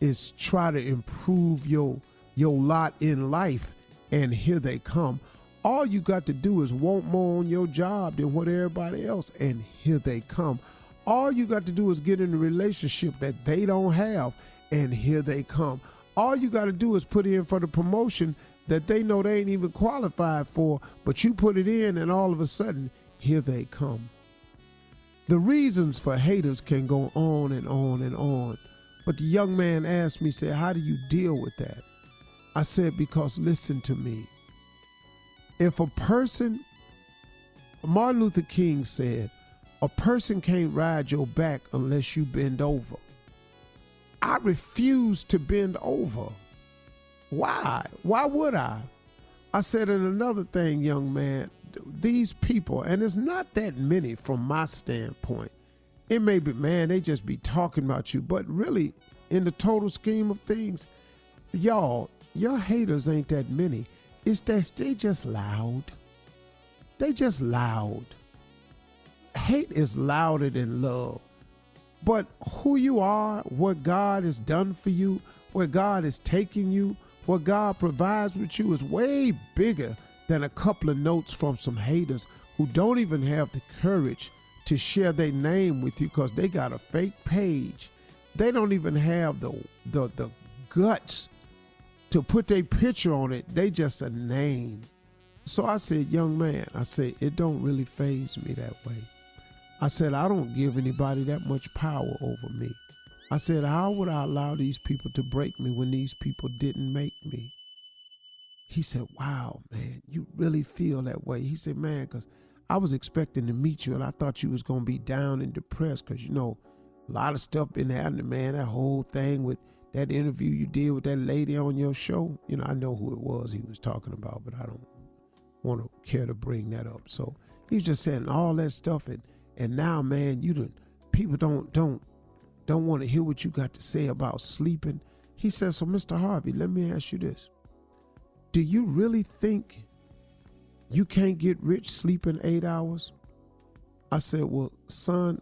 is try to improve your your lot in life, and here they come. All you got to do is want more on your job than what everybody else, and here they come. All you got to do is get in a relationship that they don't have, and here they come. All you got to do is put in for the promotion that they know they ain't even qualified for, but you put it in, and all of a sudden, here they come. The reasons for haters can go on and on and on. But the young man asked me, said, How do you deal with that? I said, Because listen to me. If a person, Martin Luther King said, a person can't ride your back unless you bend over. I refuse to bend over. Why? Why would I? I said, and another thing, young man, these people, and it's not that many from my standpoint. It may be, man, they just be talking about you, but really, in the total scheme of things, y'all, your haters ain't that many. It's that they just loud. They just loud. Hate is louder than love. But who you are, what God has done for you, where God is taking you, what God provides with you is way bigger than a couple of notes from some haters who don't even have the courage to share their name with you because they got a fake page. They don't even have the the the guts to put their picture on it. They just a name. So I said, young man, I said, it don't really phase me that way. I said, I don't give anybody that much power over me. I said, how would I allow these people to break me when these people didn't make me? He said, wow, man, you really feel that way. He said, man, because I was expecting to meet you and I thought you was going to be down and depressed because, you know, a lot of stuff been happening, man. That whole thing with that interview you did with that lady on your show. You know, I know who it was he was talking about, but I don't want to care to bring that up. So he was just saying all that stuff and and now man, you don't people don't don't don't want to hear what you got to say about sleeping. He says, So Mr. Harvey, let me ask you this. Do you really think you can't get rich sleeping eight hours? I said, Well, son,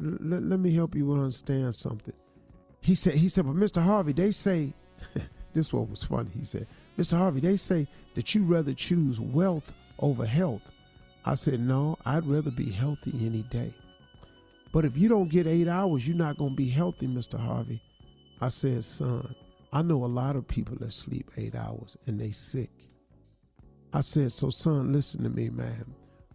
l- let me help you understand something. He said, he said, but Mr. Harvey, they say, this one was funny. He said, Mr. Harvey, they say that you'd rather choose wealth over health. I said, no, I'd rather be healthy any day. But if you don't get eight hours, you're not going to be healthy, Mr. Harvey. I said, son, I know a lot of people that sleep eight hours and they sick. I said, so son, listen to me, man.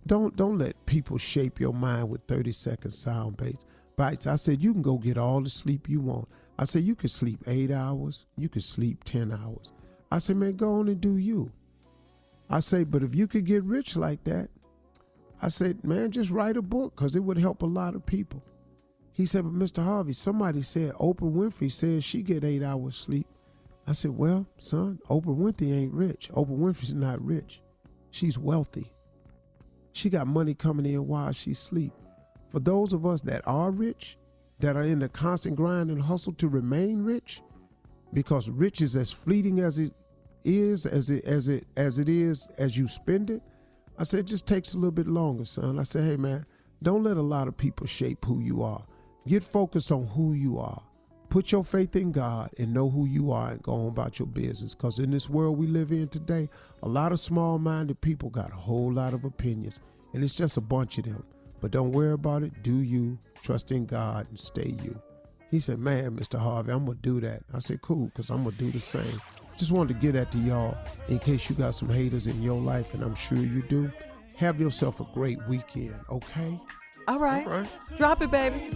Don't don't let people shape your mind with 30 second sound bites. Bites. I said, you can go get all the sleep you want. I said, you can sleep eight hours. You can sleep 10 hours. I said, man, go on and do you. I say, but if you could get rich like that, I said, man, just write a book because it would help a lot of people. He said, but Mr. Harvey, somebody said Oprah Winfrey says she get eight hours sleep. I said, well, son, Oprah Winfrey ain't rich. Oprah Winfrey's not rich. She's wealthy. She got money coming in while she sleep. For those of us that are rich, that are in the constant grind and hustle to remain rich, because rich is as fleeting as it is, as it as it as it is as you spend it. I said it just takes a little bit longer, son. I said, hey man, don't let a lot of people shape who you are. Get focused on who you are. Put your faith in God and know who you are and go on about your business. Because in this world we live in today, a lot of small minded people got a whole lot of opinions. And it's just a bunch of them. But don't worry about it. Do you. Trust in God and stay you. He said, Man, Mr. Harvey, I'm going to do that. I said, Cool, because I'm going to do the same. Just wanted to get that to y'all in case you got some haters in your life, and I'm sure you do. Have yourself a great weekend, okay? All right. Drop it, baby.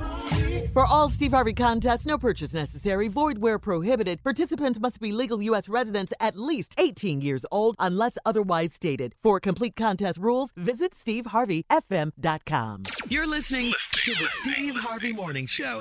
For all Steve Harvey contests, no purchase necessary, void where prohibited. Participants must be legal U.S. residents at least 18 years old unless otherwise stated. For complete contest rules, visit SteveHarveyFM.com. You're listening to the Steve Harvey Morning Show.